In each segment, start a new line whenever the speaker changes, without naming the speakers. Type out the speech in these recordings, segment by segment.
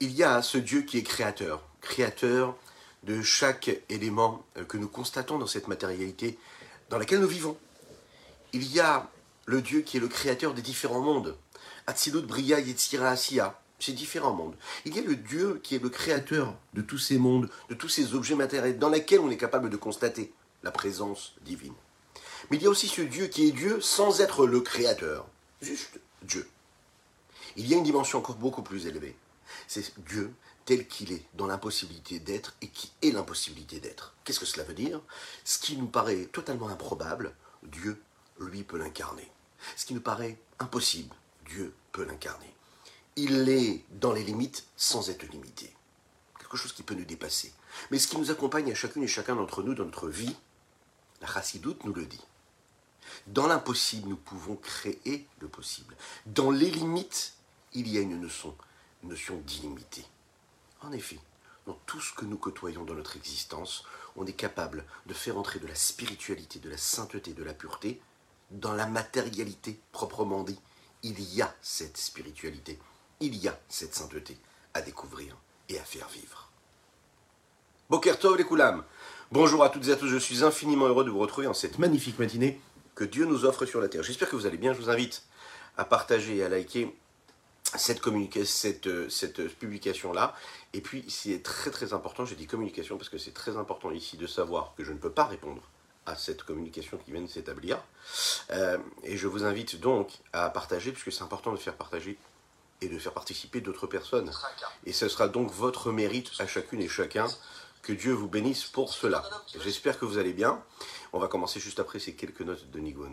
il y a ce Dieu qui est créateur, créateur de chaque élément euh, que nous constatons dans cette matérialité dans laquelle nous vivons. Il y a le Dieu qui est le créateur des différents mondes. Atzilut, Bria, Yetzira, Asiya. Ces différents mondes. Il y a le Dieu qui est le créateur de tous ces mondes, de tous ces objets matériels dans lesquels on est capable de constater la présence divine. Mais il y a aussi ce Dieu qui est Dieu sans être le créateur, juste Dieu. Il y a une dimension encore beaucoup plus élevée. C'est Dieu tel qu'il est, dans l'impossibilité d'être et qui est l'impossibilité d'être. Qu'est-ce que cela veut dire? Ce qui nous paraît totalement improbable, Dieu, lui, peut l'incarner. Ce qui nous paraît impossible, Dieu peut l'incarner. Il est dans les limites sans être limité. Quelque chose qui peut nous dépasser. Mais ce qui nous accompagne à chacune et chacun d'entre nous dans notre vie, la chassidoute nous le dit. Dans l'impossible, nous pouvons créer le possible. Dans les limites, il y a une une notion d'illimité. En effet, dans tout ce que nous côtoyons dans notre existence, on est capable de faire entrer de la spiritualité, de la sainteté, de la pureté dans la matérialité proprement dit. Il y a cette spiritualité, il y a cette sainteté à découvrir et à faire vivre. Bokertov les Koulam. Bonjour à toutes et à tous, je suis infiniment heureux de vous retrouver en cette magnifique matinée que Dieu nous offre sur la terre. J'espère que vous allez bien, je vous invite à partager et à liker cette, cette, cette publication-là. Et puis, c'est très très important, j'ai dit communication parce que c'est très important ici de savoir que je ne peux pas répondre à cette communication qui vient de s'établir. Euh, et je vous invite donc à partager, puisque c'est important de faire partager et de faire participer d'autres personnes. Et ce sera donc votre mérite à chacune et chacun. Que Dieu vous bénisse pour cela. J'espère que vous allez bien. On va commencer juste après ces quelques notes de Nigun.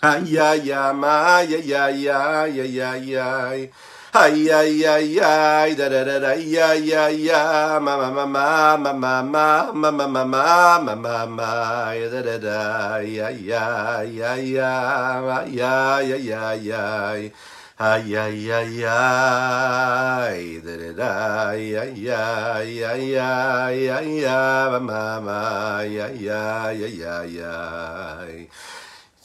Ay ya ma ya ya ya ya ya ya Ay ay ay ay da da da da ya ya ya ma ma ma ma ma ma ma ma ma ma ma ma ma ma da da da ya ya ya ya ya ya ya ya ay ay ay ay da da da ya ya ya ya ya ya ma ma ya ya ya ya ya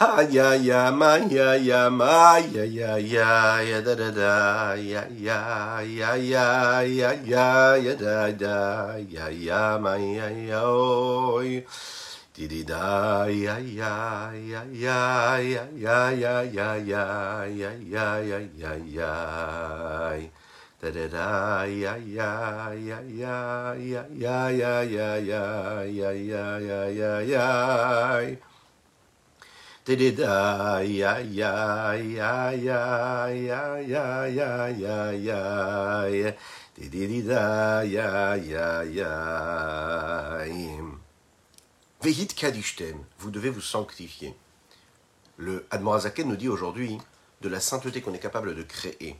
Ha ya ya ma ya ya ma ya ya ya ya da da da ya ya ya ya ya ya ya da da ya ya ma ya ya oi di di da ya ya ya ya ya ya ya ya ya ya ya ya ya ya da da da ya ya ya ya ya ya ya ya ya ya ya ya ya Vehit kadishtem, vous devez vous sanctifier. Le Admorazaken nous dit aujourd'hui de la sainteté qu'on est capable de créer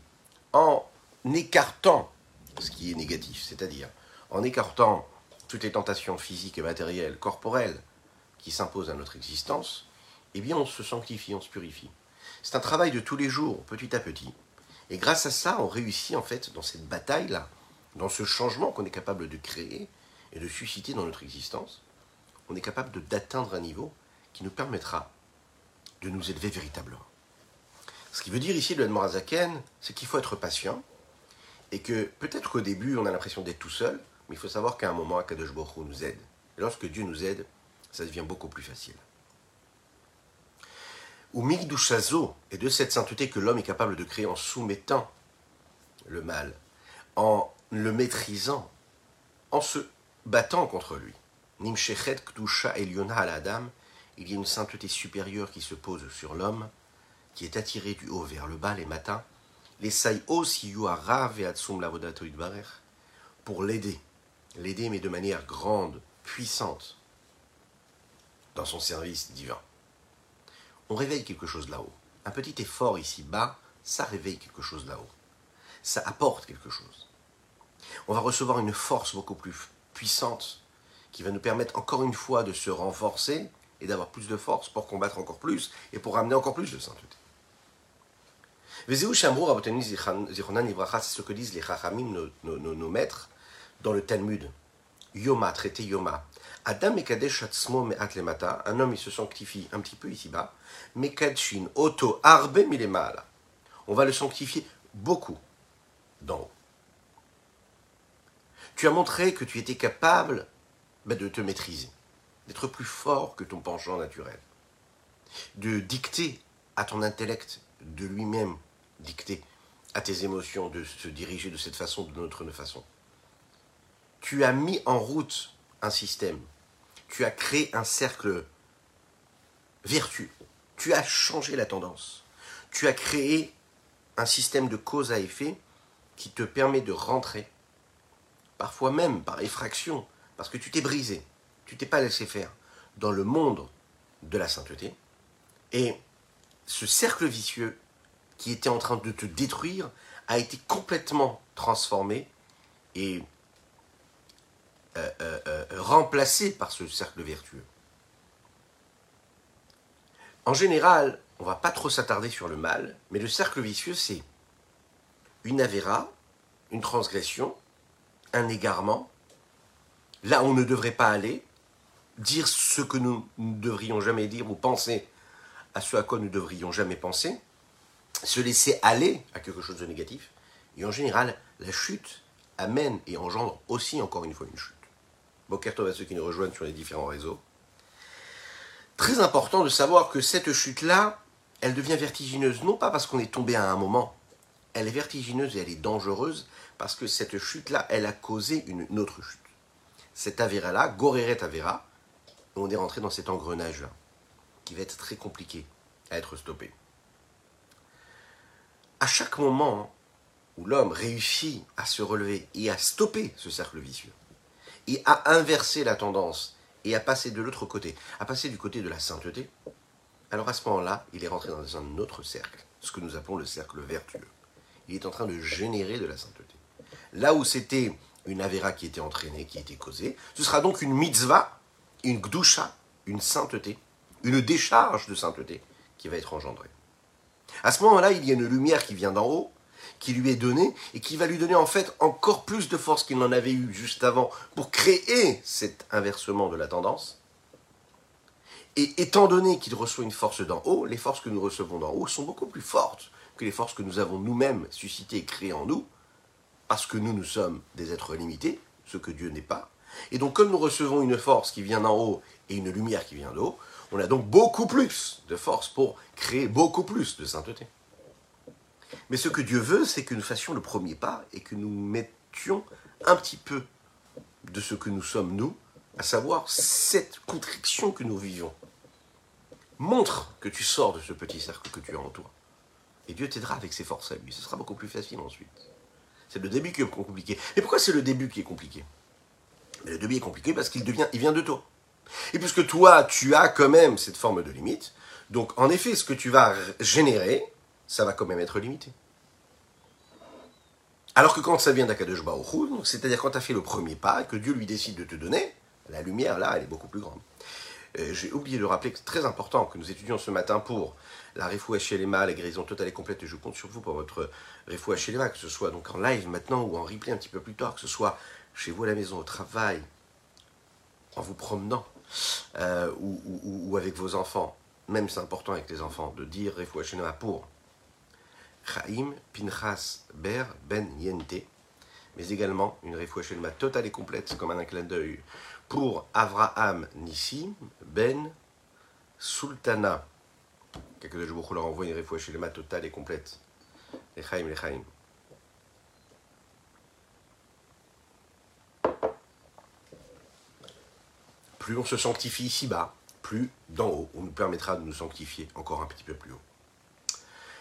en écartant ce qui est négatif, c'est-à-dire en écartant toutes les tentations physiques et matérielles, corporelles qui s'imposent à notre existence, eh bien on se sanctifie, on se purifie. C'est un travail de tous les jours, petit à petit. Et grâce à ça, on réussit en fait dans cette bataille-là, dans ce changement qu'on est capable de créer et de susciter dans notre existence, on est capable d'atteindre un niveau qui nous permettra de nous élever véritablement. Ce qui veut dire ici le Morazaken, c'est qu'il faut être patient et que peut-être qu'au début on a l'impression d'être tout seul, mais il faut savoir qu'à un moment, Akadosh Baruch nous aide. Et lorsque Dieu nous aide, ça devient beaucoup plus facile. Ou Migdushazo est de cette sainteté que l'homme est capable de créer en soumettant le mal, en le maîtrisant, en se battant contre lui. Nimshechet Kdusha Eliona al Adam, il y a une sainteté supérieure qui se pose sur l'homme, qui est attiré du haut vers le bas les matins, les et pour l'aider, l'aider mais de manière grande, puissante, dans son service divin. On réveille quelque chose là-haut. Un petit effort ici-bas, ça réveille quelque chose là-haut. Ça apporte quelque chose. On va recevoir une force beaucoup plus puissante qui va nous permettre encore une fois de se renforcer et d'avoir plus de force pour combattre encore plus et pour ramener encore plus de sainteté. C'est ce que disent les Chachamim, nos, maîtres, dans le Talmud. Yoma, traité Yoma. Adam et Kadesh Lemata, un homme il se sanctifie un petit peu ici-bas, Mekadshin, Oto, Arbe Milemala. On va le sanctifier beaucoup d'en haut. Tu as montré que tu étais capable bah, de te maîtriser, d'être plus fort que ton penchant naturel, de dicter à ton intellect de lui-même dicter à tes émotions de se diriger de cette façon de notre façon. Tu as mis en route un système. Tu as créé un cercle vertueux. Tu as changé la tendance. Tu as créé un système de cause à effet qui te permet de rentrer, parfois même par effraction, parce que tu t'es brisé, tu t'es pas laissé faire, dans le monde de la sainteté. Et ce cercle vicieux qui était en train de te détruire a été complètement transformé et euh, euh, euh, remplacé par ce cercle vertueux. En général, on va pas trop s'attarder sur le mal, mais le cercle vicieux, c'est une avéra, une transgression, un égarement, là où on ne devrait pas aller, dire ce que nous ne devrions jamais dire ou penser à ce à quoi nous ne devrions jamais penser, se laisser aller à quelque chose de négatif. Et en général, la chute amène et engendre aussi encore une fois une chute. Bokertov à ceux qui nous rejoignent sur les différents réseaux. Très important de savoir que cette chute-là, elle devient vertigineuse, non pas parce qu'on est tombé à un moment, elle est vertigineuse et elle est dangereuse parce que cette chute-là, elle a causé une, autre chute. Cette Avera-là, Goreret Avera, on est rentré dans cet engrenage-là, qui va être très compliqué à être stoppé à chaque moment où l'homme réussit à se relever et à stopper ce cercle vicieux, et à inverser la tendance, et à passer de l'autre côté, à passer du côté de la sainteté, alors à ce moment-là, il est rentré dans un autre cercle, ce que nous appelons le cercle vertueux. Il est en train de générer de la sainteté. Là où c'était une avéra qui était entraînée, qui était causée, ce sera donc une mitzvah, une gdusha, une sainteté, une décharge de sainteté qui va être engendrée. À ce moment-là, il y a une lumière qui vient d'en haut, qui lui est donnée, et qui va lui donner en fait encore plus de force qu'il n'en avait eu juste avant pour créer cet inversement de la tendance. Et étant donné qu'il reçoit une force d'en haut, les forces que nous recevons d'en haut sont beaucoup plus fortes que les forces que nous avons nous-mêmes suscitées et créées en nous, parce que nous, nous sommes des êtres limités, ce que Dieu n'est pas. Et donc, comme nous recevons une force qui vient d'en haut et une lumière qui vient d'en haut, on a donc beaucoup plus de force pour créer beaucoup plus de sainteté. Mais ce que Dieu veut, c'est que nous fassions le premier pas et que nous mettions un petit peu de ce que nous sommes, nous, à savoir cette contriction que nous vivons. Montre que tu sors de ce petit cercle que tu as en toi. Et Dieu t'aidera avec ses forces à lui. Ce sera beaucoup plus facile ensuite. C'est le début qui est compliqué. Mais pourquoi c'est le début qui est compliqué? Le début est compliqué parce qu'il devient, il vient de toi. Et puisque toi, tu as quand même cette forme de limite, donc en effet, ce que tu vas générer, ça va quand même être limité. Alors que quand ça vient d'Akadosh Baruch c'est-à-dire quand tu as fait le premier pas, que Dieu lui décide de te donner, la lumière là, elle est beaucoup plus grande. Euh, j'ai oublié de rappeler que c'est très important que nous étudions ce matin pour la Refou Hachelema, la guérison totale et complète. Je compte sur vous pour votre Refou Hachelema, que ce soit donc en live maintenant ou en replay un petit peu plus tard, que ce soit chez vous à la maison, au travail, en vous promenant, euh, ou, avec vos enfants, même c'est important avec les enfants, de dire Refouachenema pour Chaim Pinchas Ber Ben Yente, mais également une Refouachenema totale et complète, comme un clin d'œil, pour Avraham Nissim Ben Sultana. Quelques jours, leur envoie une Refouachenema totale et complète. Les Chaim, les Chaim. Plus on se sanctifie ici-bas, plus d'en haut, on nous permettra de nous sanctifier encore un petit peu plus haut.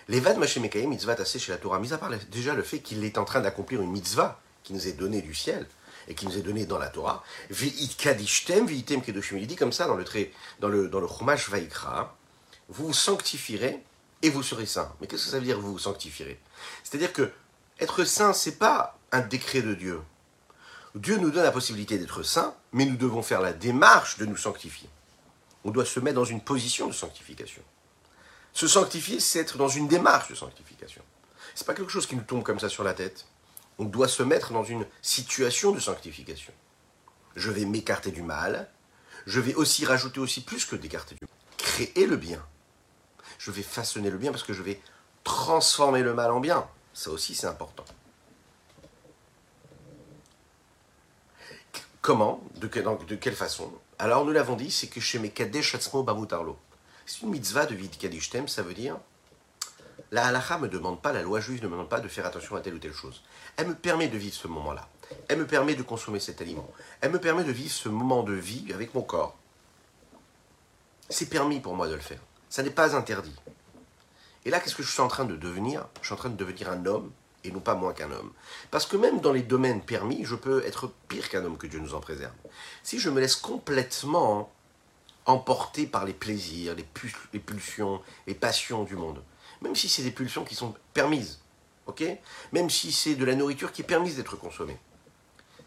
Levad Mashemekaim, mitzvah tassé chez la Torah, mis à part déjà le fait qu'il est en train d'accomplir une mitzvah qui nous est donnée du ciel et qui nous est donnée dans la Torah, il dit comme ça dans le, trait, dans le, dans le Chumash Vaikra, vous vous sanctifierez et vous serez saints. Mais qu'est-ce que ça veut dire vous vous sanctifierez? C'est-à-dire que être saint, c'est pas un décret de Dieu. Dieu nous donne la possibilité d'être saint, mais nous devons faire la démarche de nous sanctifier. On doit se mettre dans une position de sanctification. Se sanctifier, c'est être dans une démarche de sanctification. Ce n'est pas quelque chose qui nous tombe comme ça sur la tête. On doit se mettre dans une situation de sanctification. Je vais m'écarter du mal. Je vais aussi rajouter aussi plus que d'écarter du mal. Créer le bien. Je vais façonner le bien parce que je vais transformer le mal en bien. Ça aussi, c'est important. Comment? De, quelle façon? Alors, nous l'avons dit, c'est que chez mes Kadesh Bamutarlo. C'est une mitzvah de Vid Kadishtem, ça veut dire la halacha ne me demande pas, la loi juive ne me demande pas de faire attention à telle ou telle chose. Elle me permet de vivre ce moment-là. Elle me permet de consommer cet aliment. Elle me permet de vivre ce moment de vie avec mon corps. C'est permis pour moi de le faire. Ça n'est pas interdit. Et là, qu'est-ce que je suis en train de devenir? Je suis en train de devenir un homme et non pas moins qu'un homme. Parce que même dans les domaines permis, je peux être pire qu'un homme que Dieu nous en préserve. Si je me laisse complètement emporter par les plaisirs, les, pulsions, les passions du monde, même si c'est des pulsions qui sont permises, ok? Même si c'est de la nourriture qui est permise d'être consommée.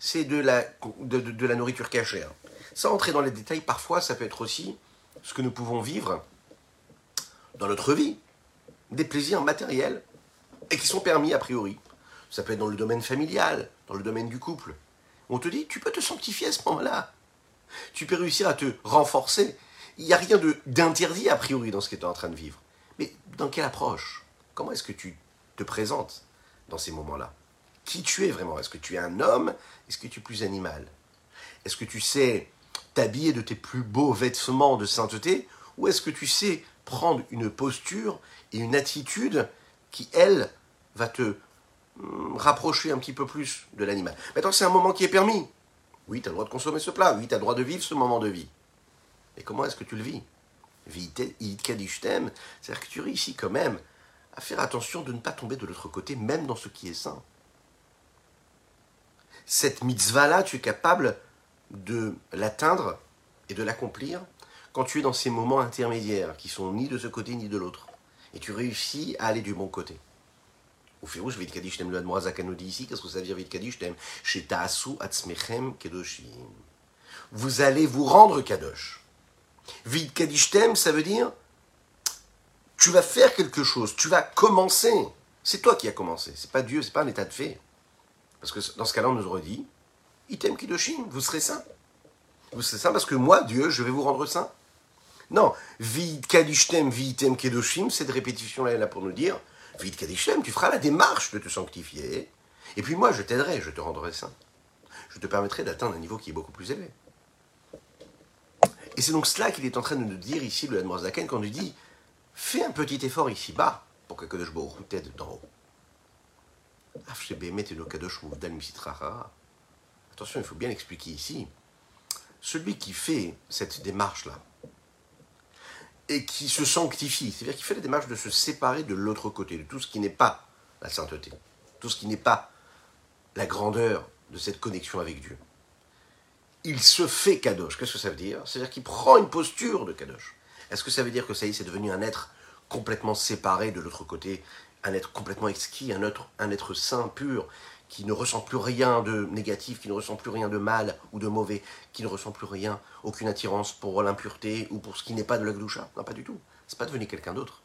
C'est de la, de, la nourriture cachère. Sans entrer dans les détails, parfois ça peut être aussi ce que nous pouvons vivre dans notre vie, des plaisirs matériels et qui sont permis a priori. Ça peut être dans le domaine familial, dans le domaine du couple. On te dit, tu peux te sanctifier à ce moment-là. Tu peux réussir à te renforcer. Il n'y a rien d'interdit a priori dans ce que tu es en train de vivre. Mais dans quelle approche? Comment est-ce que tu te présentes dans ces moments-là? Qui tu es vraiment? Est-ce que tu es un homme? Est-ce que tu es plus animal? Est-ce que tu sais t'habiller de tes plus beaux vêtements de sainteté? Ou est-ce que tu sais prendre une posture et une attitude qui, elle, va te hum, rapprocher un petit peu plus de l'animal? Maintenant, c'est un moment qui est permis. Oui, tu as le droit de consommer ce plat. Oui, tu as le droit de vivre ce moment de vie. Et comment est-ce que tu le vis? C'est-à-dire que tu réussis quand même à faire attention de ne pas tomber de l'autre côté, même dans ce qui est sain. Cette mitzvah-là, tu es capable de l'atteindre et de l'accomplir quand tu es dans ces moments intermédiaires qui sont ni de ce côté ni de l'autre. Et tu réussis à aller du bon côté. Au Firouche, Vit Kadish Tem, le nous dit ici, qu'est-ce que ça veut dire Vit Kadish Tem Chez Taasu Atzmechem Kedoshim. Vous allez vous rendre Kadosh. Vit Kadish Tem, ça veut dire tu vas faire quelque chose, tu vas commencer. C'est toi qui as commencé, c'est pas Dieu, c'est pas un état de fait. Parce que dans ce cas-là, on nous aurait dit Item Kedoshim, vous serez saint. Vous serez saint parce que moi, Dieu, je vais vous rendre saint. Non, Vid Kadishtem, Vitem Kedoshim, cette répétition-là est là pour nous dire Vid Kadishtem, tu feras la démarche de te sanctifier, et puis moi je t'aiderai, je te rendrai saint. Je te permettrai d'atteindre un niveau qui est beaucoup plus élevé. Et c'est donc cela qu'il est en train de nous dire ici, le Zaken, quand il dit Fais un petit effort ici-bas pour que Kadosh Baruch t'aide d'en haut. Attention, il faut bien expliquer ici. Celui qui fait cette démarche-là, et qui se sanctifie, c'est-à-dire qui fait la démarche de se séparer de l'autre côté, de tout ce qui n'est pas la sainteté, tout ce qui n'est pas la grandeur de cette connexion avec Dieu. Il se fait kadosh. Qu'est-ce que ça veut dire? C'est-à-dire qu'il prend une posture de kadosh. Est-ce que ça veut dire que ça est, c'est devenu un être complètement séparé de l'autre côté, un être complètement exquis, un être, un être saint, pur, qui ne ressent plus rien de négatif, qui ne ressent plus rien de mal ou de mauvais, qui ne ressent plus rien, aucune attirance pour l'impureté ou pour ce qui n'est pas de la gloucha. Non, pas du tout. C'est pas devenu quelqu'un d'autre.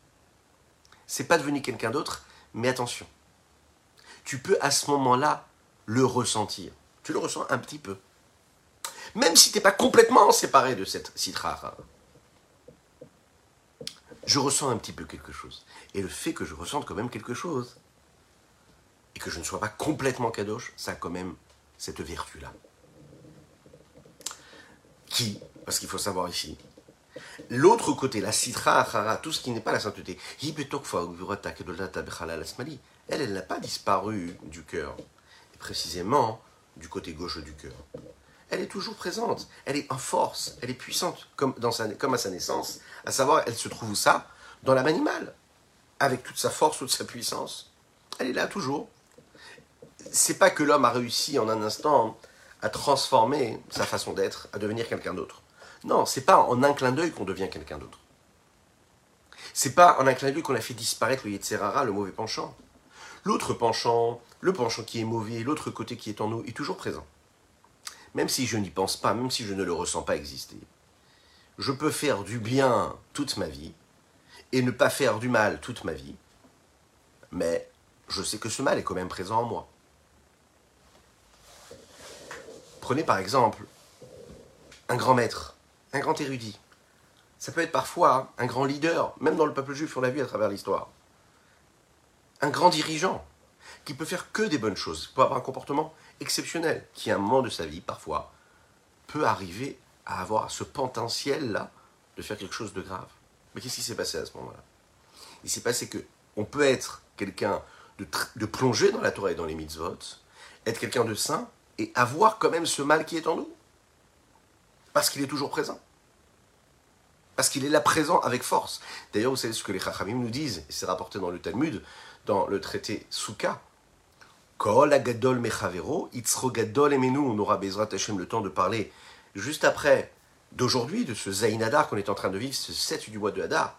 C'est pas devenu quelqu'un d'autre, mais attention. Tu peux à ce moment-là le ressentir. Tu le ressens un petit peu. Même si tu n'es pas complètement séparé de cette citra. je ressens un petit peu quelque chose. Et le fait que je ressente quand même quelque chose, et que je ne sois pas complètement kadosh, ça a quand même cette vertu-là. Qui, parce qu'il faut savoir ici, l'autre côté, la citra, achara, tout ce qui n'est pas la sainteté, elle, elle n'a pas disparu du cœur, précisément du côté gauche du cœur. Elle est toujours présente, elle est en force, elle est puissante, comme, comme à sa naissance, à savoir, elle se trouve où ça? Dans l'âme animale, avec toute sa force, toute sa puissance. Elle est là toujours. C'est pas que l'homme a réussi en un instant à transformer sa façon d'être, à devenir quelqu'un d'autre. Non, c'est pas en un clin d'œil qu'on devient quelqu'un d'autre. C'est pas en un clin d'œil qu'on a fait disparaître le Yetzerara, le mauvais penchant. L'autre penchant, le penchant qui est mauvais, l'autre côté qui est en nous, est toujours présent. Même si je n'y pense pas, même si je ne le ressens pas exister. Je peux faire du bien toute ma vie et ne pas faire du mal toute ma vie, mais je sais que ce mal est quand même présent en moi. Prenez par exemple un grand maître, un grand érudit. Ça peut être parfois un grand leader, même dans le peuple juif, on l'a vu à travers l'histoire. Un grand dirigeant qui peut faire que des bonnes choses, peut avoir un comportement exceptionnel, qui à un moment de sa vie, parfois, peut arriver à avoir ce potentiel-là de faire quelque chose de grave. Mais qu'est-ce qui s'est passé à ce moment-là? Il s'est passé que on peut être quelqu'un de, de plonger dans la Torah et dans les mitzvot, être quelqu'un de saint et avoir quand même ce mal qui est en nous. Parce qu'il est toujours présent. Parce qu'il est là présent avec force. D'ailleurs, vous savez ce que les Chachamim nous disent, et c'est rapporté dans le Talmud, dans le traité Souka. Kol agadol mechavero, itzro gadol emenu. On aura Bezrat Hashem le temps de parler juste après d'aujourd'hui, de ce Zainadar qu'on est en train de vivre, ce 7 du mois de Hadar.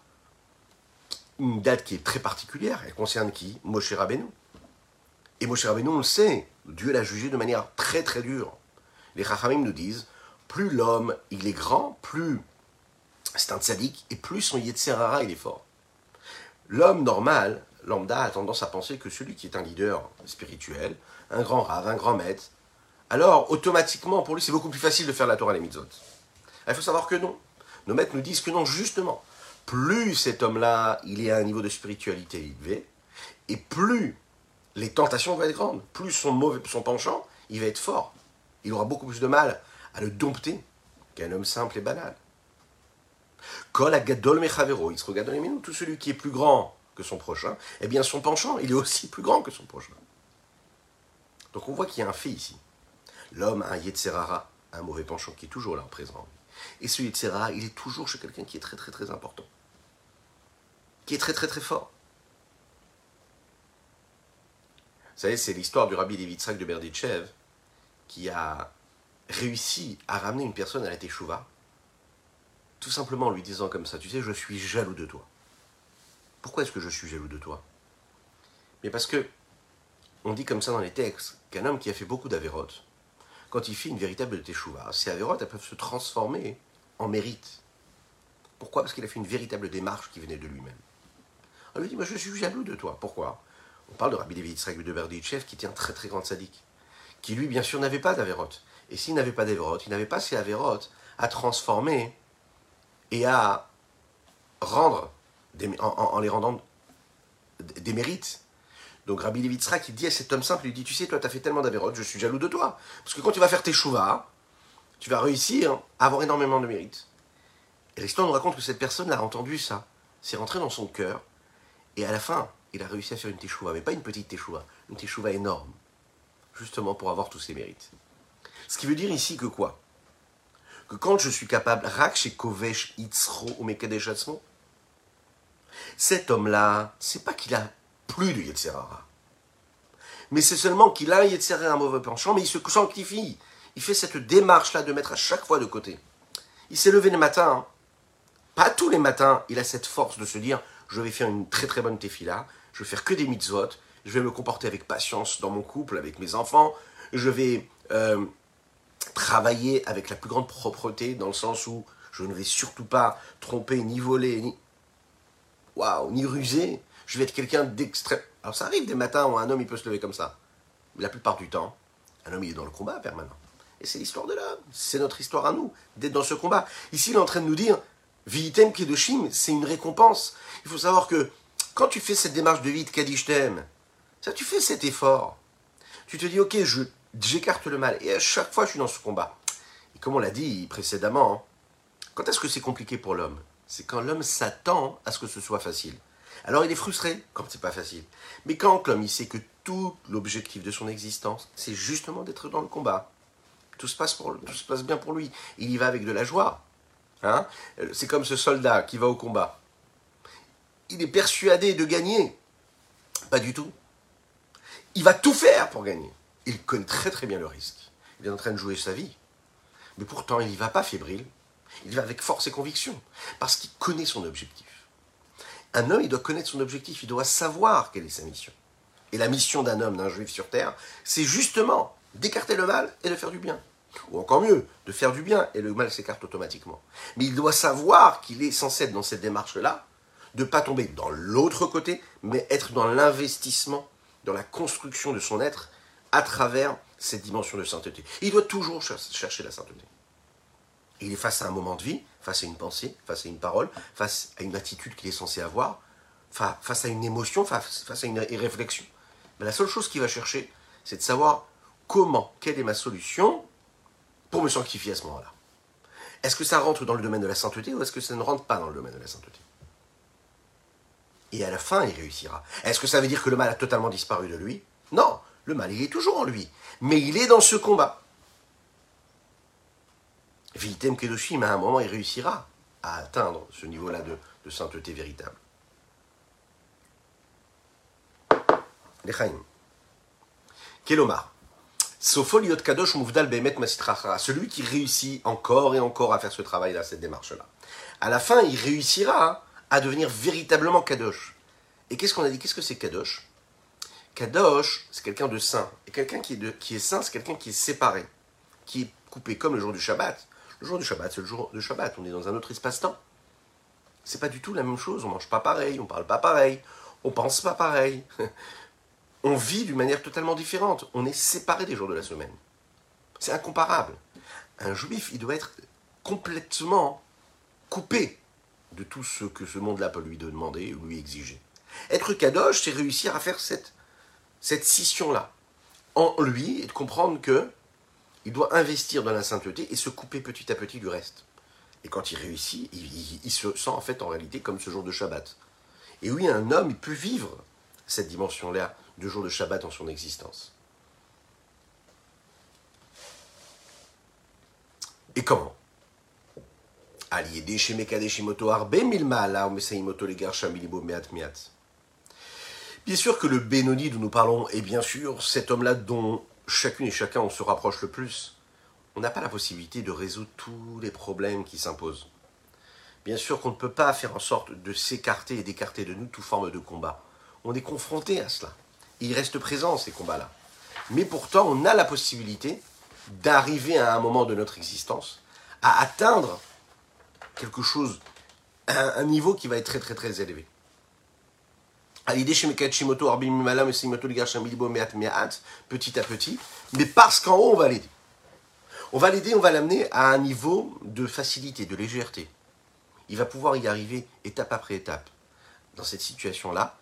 Une date qui est très particulière, elle concerne qui? Moshe Rabbeinu. Et Moshe Rabbeinu, on le sait, Dieu l'a jugé de manière très très dure. Les Chachamim nous disent, plus l'homme il est grand, plus c'est un tzaddik, et plus son Yetzerara il est fort. L'homme normal, lambda, a tendance à penser que celui qui est un leader spirituel, un grand rave, un grand maître, alors automatiquement pour lui c'est beaucoup plus facile de faire la Torah les mitzvot. Il faut savoir que non. Nos maîtres nous disent que non, justement. Plus cet homme-là, il est à un niveau de spiritualité élevé, et plus les tentations vont être grandes. Plus son mauvais, son penchant, il va être fort. Il aura beaucoup plus de mal à le dompter qu'un homme simple et banal. Kol agadol mechavero, il se regarde dans les minutes. Tout celui qui est plus grand que son prochain, eh bien son penchant, il est aussi plus grand que son prochain. Donc on voit qu'il y a un fait ici. L'homme a un Yetzerara, un mauvais penchant qui est toujours là en présent. Et ce Yetzerara, il est toujours chez quelqu'un qui est très très très important. Qui est très très très fort. Vous savez, c'est l'histoire du rabbi Levitzrak de Berditchev qui a réussi à ramener une personne à la Teshuvah, tout simplement en lui disant comme ça, tu sais, je suis jaloux de toi. Pourquoi est-ce que je suis jaloux de toi? Mais parce que, on dit comme ça dans les textes, qu'un homme qui a fait beaucoup d'avérotes, quand il fait une véritable Teshuvah, ces avérotes, elles peuvent se transformer en mérite. Pourquoi? Parce qu'il a fait une véritable démarche qui venait de lui-même. On lui dit, moi je suis jaloux de toi. Pourquoi? On parle de Rabbi David Yitzhak de Berditchev qui était un très très grand sadique, qui lui bien sûr n'avait pas d'avérote. Et s'il n'avait pas d'avérote, il n'avait pas ces avérotes à transformer et à rendre, en, les rendant des mérites. Donc Rabbi Levitzra qui dit à cet homme simple, il dit, tu sais, toi tu as fait tellement d'avérotes, je suis jaloux de toi. Parce que quand tu vas faire tes chouvas, tu vas réussir à avoir énormément de mérites. Et l'histoire nous raconte que cette personne a entendu ça, c'est rentré dans son cœur, et à la fin, il a réussi à faire une teshuva, mais pas une petite teshuva, une teshuva énorme, justement pour avoir tous ses mérites. Ce qui veut dire ici que quoi? Que quand je suis capable, rak kovesh itzro ou cet homme-là, c'est pas qu'il a plus de Yetzerara. Mais c'est seulement qu'il a un Yetzerara, un mauvais penchant, mais il se sanctifie. Il fait cette démarche-là de mettre à chaque fois de côté. Il s'est levé le matin, hein. pas tous les matins, il a cette force de se dire je vais faire une très très bonne tefila, je vais faire que des mitzvot, je vais me comporter avec patience dans mon couple, avec mes enfants, je vais euh, travailler avec la plus grande propreté, dans le sens où je ne vais surtout pas tromper, ni voler, ni, waouh, ni ruser. Je vais être quelqu'un d'extrême. Alors ça arrive des matins où un homme il peut se lever comme ça. Mais la plupart du temps, un homme il est dans le combat permanent. Et c'est l'histoire de l'homme. C'est notre histoire à nous, d'être dans ce combat. Ici, il est en train de nous dire Vitem Kedoshim, c'est une récompense. Il faut savoir que quand tu fais cette démarche de vie de Kadishtem, ça, tu fais cet effort. Tu te dis, ok, je, j'écarte le mal. Et à chaque fois, je suis dans ce combat. Et comme on l'a dit précédemment, quand est-ce que c'est compliqué pour l'homme? C'est quand l'homme s'attend à ce que ce soit facile. Alors il est frustré quand c'est pas facile. Mais quand l'homme il sait que tout l'objectif de son existence, c'est justement d'être dans le combat. Tout se passe, pour, tout se passe bien pour lui. Il y va avec de la joie. Hein? C'est comme ce soldat qui va au combat. Il est persuadé de gagner. Pas du tout. Il va tout faire pour gagner. Il connaît très très bien le risque. Il est en train de jouer sa vie. Mais pourtant, il n'y va pas fébrile. Il va avec force et conviction. Parce qu'il connaît son objectif. Un homme, il doit connaître son objectif. Il doit savoir quelle est sa mission. Et la mission d'un homme, d'un juif sur terre, c'est justement d'écarter le mal et de faire du bien. Ou encore mieux, de faire du bien et le mal s'écarte automatiquement. Mais il doit savoir qu'il est censé être dans cette démarche-là, de ne pas tomber dans l'autre côté, mais être dans l'investissement, dans la construction de son être à travers cette dimension de sainteté. Il doit toujours chercher la sainteté. Il est face à un moment de vie, face à une pensée, face à une parole, face à une attitude qu'il est censé avoir, face à une émotion, face à une réflexion. Mais la seule chose qu'il va chercher, c'est de savoir comment, quelle est ma solution pour me sanctifier à ce moment-là. Est-ce que ça rentre dans le domaine de la sainteté ou est-ce que ça ne rentre pas dans le domaine de la sainteté? Et à la fin, il réussira. Est-ce que ça veut dire que le mal a totalement disparu de lui? Non, le mal, il est toujours en lui. Mais il est dans ce combat. Vitem Kedoshim, à un moment, il réussira à atteindre ce niveau-là de, sainteté véritable. Lechaim. Kelomar. Sofoliot Kadosh Mouvdal Behemet Celui qui réussit encore et encore à faire ce travail-là, cette démarche-là. À la fin, il réussira à devenir véritablement Kadosh. Et qu'est-ce qu'on a dit? Qu'est-ce que c'est Kadosh? Kadosh, c'est quelqu'un de saint. Et quelqu'un qui, est saint, c'est quelqu'un qui est séparé, qui est coupé, comme le jour du Shabbat. Le jour du Shabbat, c'est le jour de Shabbat. On est dans un autre espace-temps. C'est pas du tout la même chose. On mange pas pareil, on parle pas pareil, on pense pas pareil. on vit d'une manière totalement différente. On est séparé des jours de la semaine. C'est incomparable. Un juif, il doit être complètement coupé de tout ce que ce monde-là peut lui demander ou lui exiger. Être kadosh, c'est réussir à faire cette scission-là en lui et de comprendre que il doit investir dans la sainteté et se couper petit à petit du reste. Et quand il réussit, il, se sent en fait en réalité comme ce jour de Shabbat. Et oui, un homme, il peut vivre cette dimension-là de jour de Shabbat dans son existence. Et comment? Bien sûr que le Benoni dont nous parlons est bien sûr cet homme-là dont chacune et chacun on se rapproche le plus. On n'a pas la possibilité de résoudre tous les problèmes qui s'imposent. Bien sûr qu'on ne peut pas faire en sorte de s'écarter et d'écarter de nous toute forme de combat. On est confronté à cela. Il reste présent ces combats-là. Mais pourtant, on a la possibilité d'arriver à un moment de notre existence à atteindre quelque chose, un niveau qui va être très très très élevé petit à petit, mais parce qu'en haut, on va l'aider. On va l'aider, on va l'amener à un niveau de facilité, de légèreté. Il va pouvoir y arriver étape après étape. Dans cette situation-là,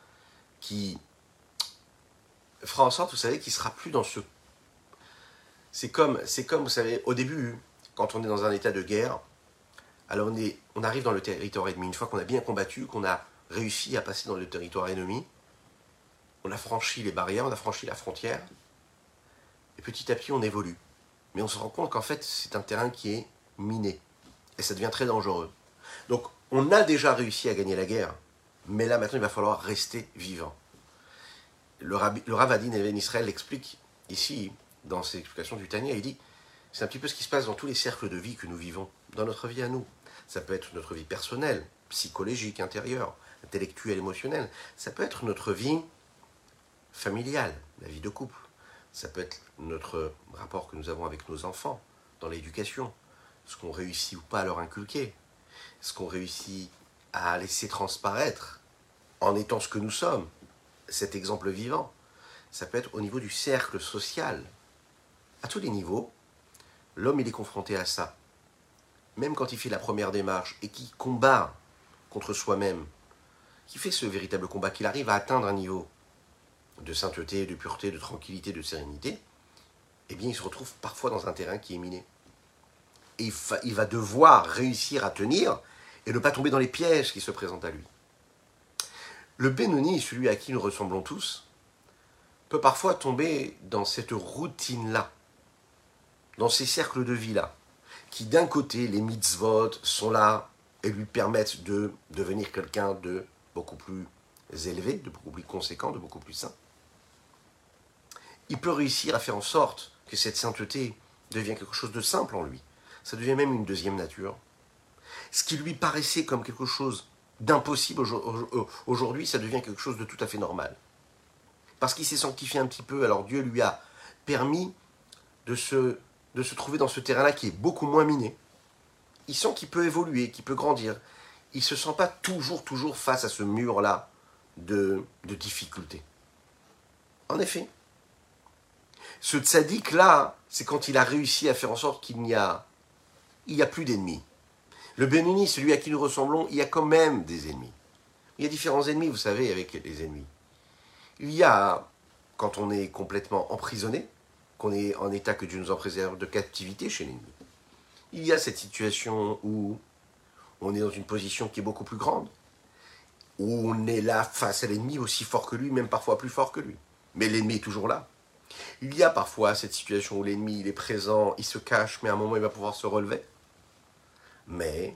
qui fera en sorte, vous savez, qu'il sera plus dans ce. C'est comme, c'est comme, vous savez, au début, quand on est dans un état de guerre, alors on, arrive dans le territoire ennemi. Une fois qu'on a bien combattu, qu'on a réussi à passer dans le territoire ennemi, on a franchi les barrières, on a franchi la frontière, et petit à petit on évolue. Mais on se rend compte qu'en fait c'est un terrain qui est miné, et ça devient très dangereux. Donc on a déjà réussi à gagner la guerre, mais là maintenant il va falloir rester vivant. Le, Rabbi, le Israël l'explique ici, dans ses explications du Tania, il dit, c'est un petit peu ce qui se passe dans tous les cercles de vie que nous vivons, dans notre vie à nous. Ça peut être notre vie personnelle, psychologique, intérieure, intellectuelle, émotionnelle. Ça peut être notre vie familiale, la vie de couple. Ça peut être notre rapport que nous avons avec nos enfants dans l'éducation. Ce qu'on réussit ou pas à leur inculquer? Ce qu'on réussit à laisser transparaître en étant ce que nous sommes? Cet exemple vivant. Ça peut être au niveau du cercle social. À tous les niveaux, l'homme il est confronté à ça. Même quand il fait la première démarche et qui combat contre soi-même, qui fait ce véritable combat, qu'il arrive à atteindre un niveau de sainteté, de pureté, de tranquillité, de sérénité, eh bien il se retrouve parfois dans un terrain qui est miné. Et il va devoir réussir à tenir et ne pas tomber dans les pièges qui se présentent à lui. Le Benoni, celui à qui nous ressemblons tous, peut parfois tomber dans cette routine-là, dans ces cercles de vie-là, qui d'un côté, les mitzvot sont là et lui permettent de devenir quelqu'un de beaucoup plus élevé, de beaucoup plus conséquent, de beaucoup plus saint. Il peut réussir à faire en sorte que cette sainteté devienne quelque chose de simple en lui. Ça devient même une deuxième nature. Ce qui lui paraissait comme quelque chose d'impossible aujourd'hui, ça devient quelque chose de tout à fait normal parce qu'il s'est sanctifié un petit peu, alors Dieu lui a permis de se, de se trouver dans ce terrain-là qui est beaucoup moins miné. Il sent qu'il peut évoluer, qu'il peut grandir. Il ne se sent pas toujours, toujours face à ce mur-là de, de difficultés. En effet, ce tzaddik-là, c'est quand il a réussi à faire en sorte qu'il n'y a, a plus d'ennemis. Le Benoni, celui à qui nous ressemblons, il y a quand même des ennemis. Il y a différents ennemis, vous savez, avec les ennemis. Il y a, quand on est complètement emprisonné, qu'on est en état que Dieu nous en préserve de captivité chez l'ennemi. Il y a cette situation où on est dans une position qui est beaucoup plus grande, où on est là face à l'ennemi aussi fort que lui, même parfois plus fort que lui. Mais l'ennemi est toujours là. Il y a parfois cette situation où l'ennemi est présent, il se cache, mais à un moment il va pouvoir se relever. Mais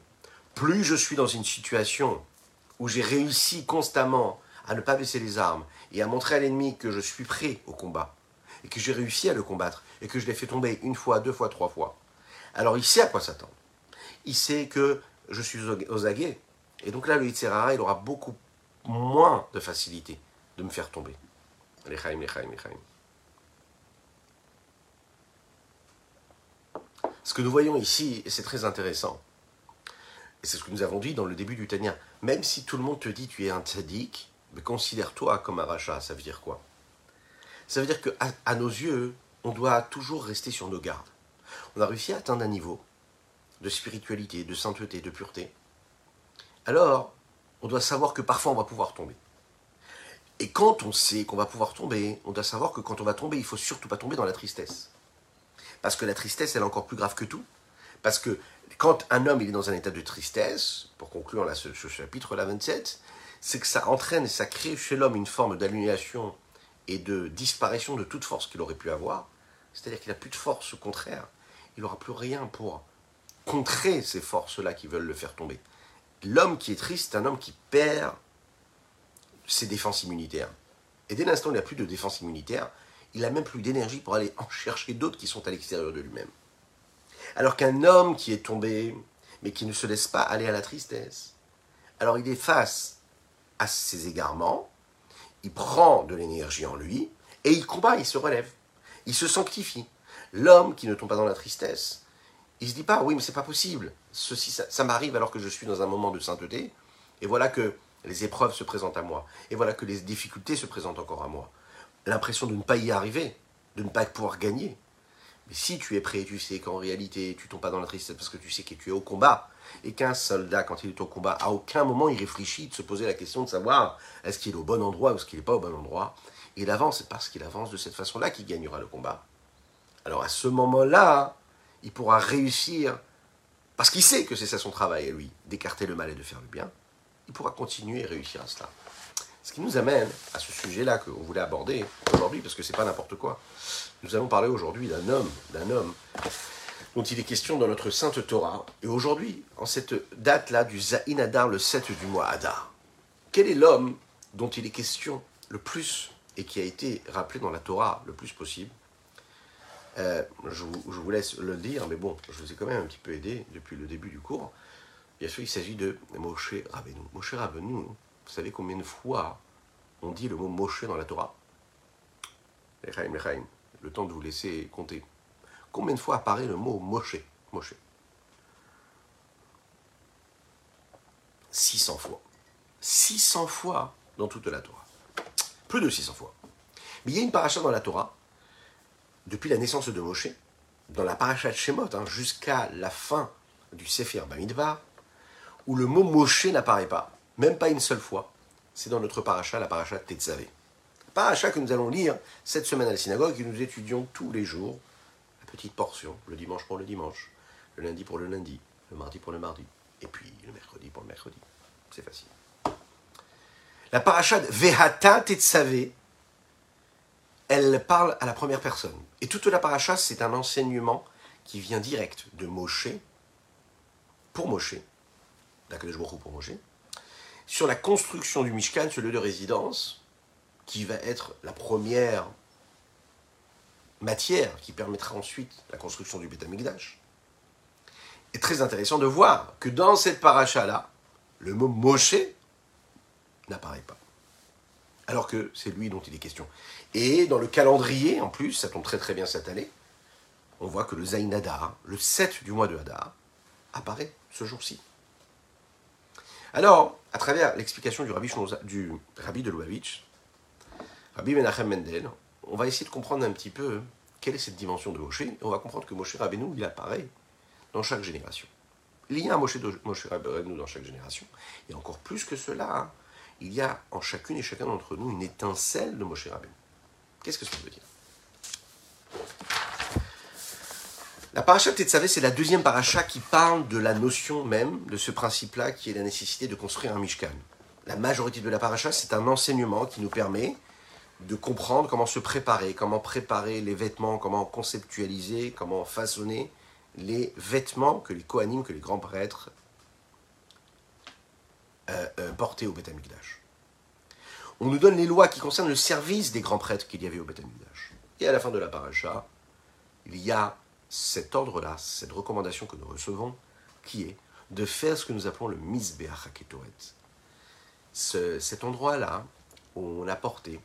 plus je suis dans une situation où j'ai réussi constamment à ne pas baisser les armes et à montrer à l'ennemi que je suis prêt au combat et que j'ai réussi à le combattre et que je l'ai fait tomber une fois, deux fois, trois fois. Alors il sait à quoi s'attendre. Il sait que je suis aux aguets. Et donc là, le Yitzhara, il aura beaucoup moins de facilité de me faire tomber. Lechaim, lechaim, lechaim. Ce que nous voyons ici, et c'est très intéressant, et c'est ce que nous avons dit dans le début du Tania, même si tout le monde te dit tu es un tzaddik, mais considère-toi comme un rachat, ça veut dire quoi? Ça veut dire qu'à à nos yeux, on doit toujours rester sur nos gardes. On a réussi à atteindre un niveau de spiritualité, de sainteté, de pureté. Alors, on doit savoir que parfois on va pouvoir tomber. Et quand on sait qu'on va pouvoir tomber, on doit savoir que quand on va tomber, il faut surtout pas tomber dans la tristesse. Parce que la tristesse, elle est encore plus grave que tout. Parce que quand un homme est dans un état de tristesse, pour conclure ce, chapitre là 27, c'est que ça entraîne et ça crée chez l'homme une forme d'annulation et de disparition de toute force qu'il aurait pu avoir. C'est-à-dire qu'il n'a plus de force, au contraire. Il n'aura plus rien pour contrer ces forces-là qui veulent le faire tomber. L'homme qui est triste, c'est un homme qui perd ses défenses immunitaires. Et dès l'instant où il n'a plus de défense immunitaire, il n'a même plus d'énergie pour aller en chercher d'autres qui sont à l'extérieur de lui-même. Alors qu'un homme qui est tombé, mais qui ne se laisse pas aller à la tristesse, alors il est face à ses égarements, il prend de l'énergie en lui, et il combat, il se relève, il se sanctifie. L'homme qui ne tombe pas dans la tristesse, il se dit pas, oui, mais c'est pas possible. Ceci, ça, m'arrive alors que je suis dans un moment de sainteté, et voilà que les épreuves se présentent à moi, et voilà que les difficultés se présentent encore à moi. L'impression de ne pas y arriver, de ne pas pouvoir gagner. Mais si tu es prêt, tu sais qu'en réalité, tu tombes pas dans la tristesse parce que tu sais que tu es au combat, et qu'un soldat, quand il est au combat, à aucun moment il réfléchit de se poser la question de savoir est-ce qu'il est au bon endroit ou est-ce qu'il n'est pas au bon endroit. Il avance, c'est parce qu'il avance de cette façon-là qu'il gagnera le combat. Alors à ce moment-là, il pourra réussir, parce qu'il sait que c'est ça son travail à lui, d'écarter le mal et de faire le bien, il pourra continuer et réussir à cela. Ce qui nous amène à ce sujet-là qu'on voulait aborder aujourd'hui, parce que c'est pas n'importe quoi. Nous allons parler aujourd'hui d'un homme, d'un homme dont il est question dans notre Sainte Torah. Et aujourd'hui, en cette date-là du Zahin Adar, le 7 du mois Adar, quel est l'homme dont il est question le plus et qui a été rappelé dans la Torah le plus possible? Euh, je, vous, laisse le dire, mais bon, je vous ai quand même un petit peu aidé depuis le début du cours. Bien sûr, il s'agit de Moshe Rabbeinu. Moshe Rabbeinu, vous savez combien de fois on dit le mot Moshe dans la Torah? Le temps de vous laisser compter. Combien de fois apparaît le mot Moshe Moshe 600 fois. 600 fois dans toute la Torah. Plus de 600 fois. Mais il y a une paracha dans la Torah, depuis la naissance de Moshe, dans la paracha de Shemot, hein, jusqu'à la fin du Sefer Bamidbar où le mot Moshe n'apparaît pas, même pas une seule fois. C'est dans notre paracha, la paracha Tetzavé. Paracha que nous allons lire cette semaine à la synagogue et que nous étudions tous les jours, petite portion, le dimanche pour le dimanche, le lundi pour le lundi, le mardi pour le mardi, et puis le mercredi pour le mercredi. C'est facile. La paracha Vehata Tetzavé, elle parle à la première personne. Et toute la paracha, c'est un enseignement qui vient direct de Moshe, pour Moshe, pour Moshe, sur la construction du Mishkan, ce lieu de résidence, qui va être la première matière qui permettra ensuite la construction du Beth Amikdash. Et très intéressant de voir que dans cette paracha-là, le mot Moshe n'apparaît pas. Alors que c'est lui dont il est question. Et dans le calendrier, en plus, ça tombe très très bien cette année, on voit que le Zayn Hadar, le 7 du mois de Hadar, apparaît ce jour-ci. Alors, à travers l'explication du rabbi, du rabbi de Lubavitch, Rabbi Menachem Mendel, on va essayer de comprendre un petit peu quelle est cette dimension de Moshe, et on va comprendre que Moshe Rabbeinu, il apparaît dans chaque génération. Il y a un Moshe, de, Moshe Rabbeinu dans chaque génération, et encore plus que cela, hein, il y a en chacune et chacun d'entre nous une étincelle de Moshe Rabbeinu. Qu'est-ce que ça veut dire? La paracha Tetzavé, c'est la deuxième paracha qui parle de la notion même, de ce principe-là, qui est la nécessité de construire un Mishkan. La majorité de la paracha, c'est un enseignement qui nous permet de comprendre comment se préparer, comment préparer les vêtements, comment conceptualiser, comment façonner les vêtements que les Kohanim, que les grands prêtres euh, euh, portaient au Beth. On nous donne les lois qui concernent le service des grands prêtres qu'il y avait au Beth. Et à la fin de la paracha, il y a cet ordre-là, cette recommandation que nous recevons, qui est de faire ce que nous appelons le Mizbeach HaKetoret. cet endroit-là, où on a porté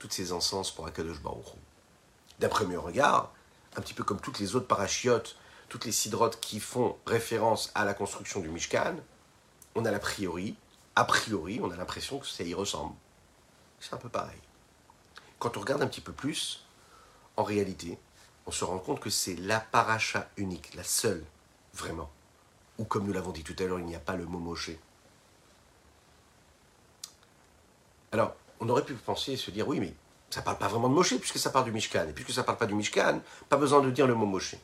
toutes ces encens pour Akadosh Baruch D'après mes regards, un petit peu comme toutes les autres parachiotes, toutes les sidrotes qui font référence à la construction du Mishkan, on a l'a priori, a priori, on a l'impression que ça y ressemble. C'est un peu pareil. Quand on regarde un petit peu plus, en réalité, on se rend compte que c'est la paracha unique, la seule, vraiment, ou comme nous l'avons dit tout à l'heure, il n'y a pas le mot moché. Alors, on aurait pu penser et se dire, oui, mais ça ne parle pas vraiment de Moshe, puisque ça parle du Mishkan. Et puisque ça ne parle pas du Mishkan, pas besoin de dire le mot Moshe.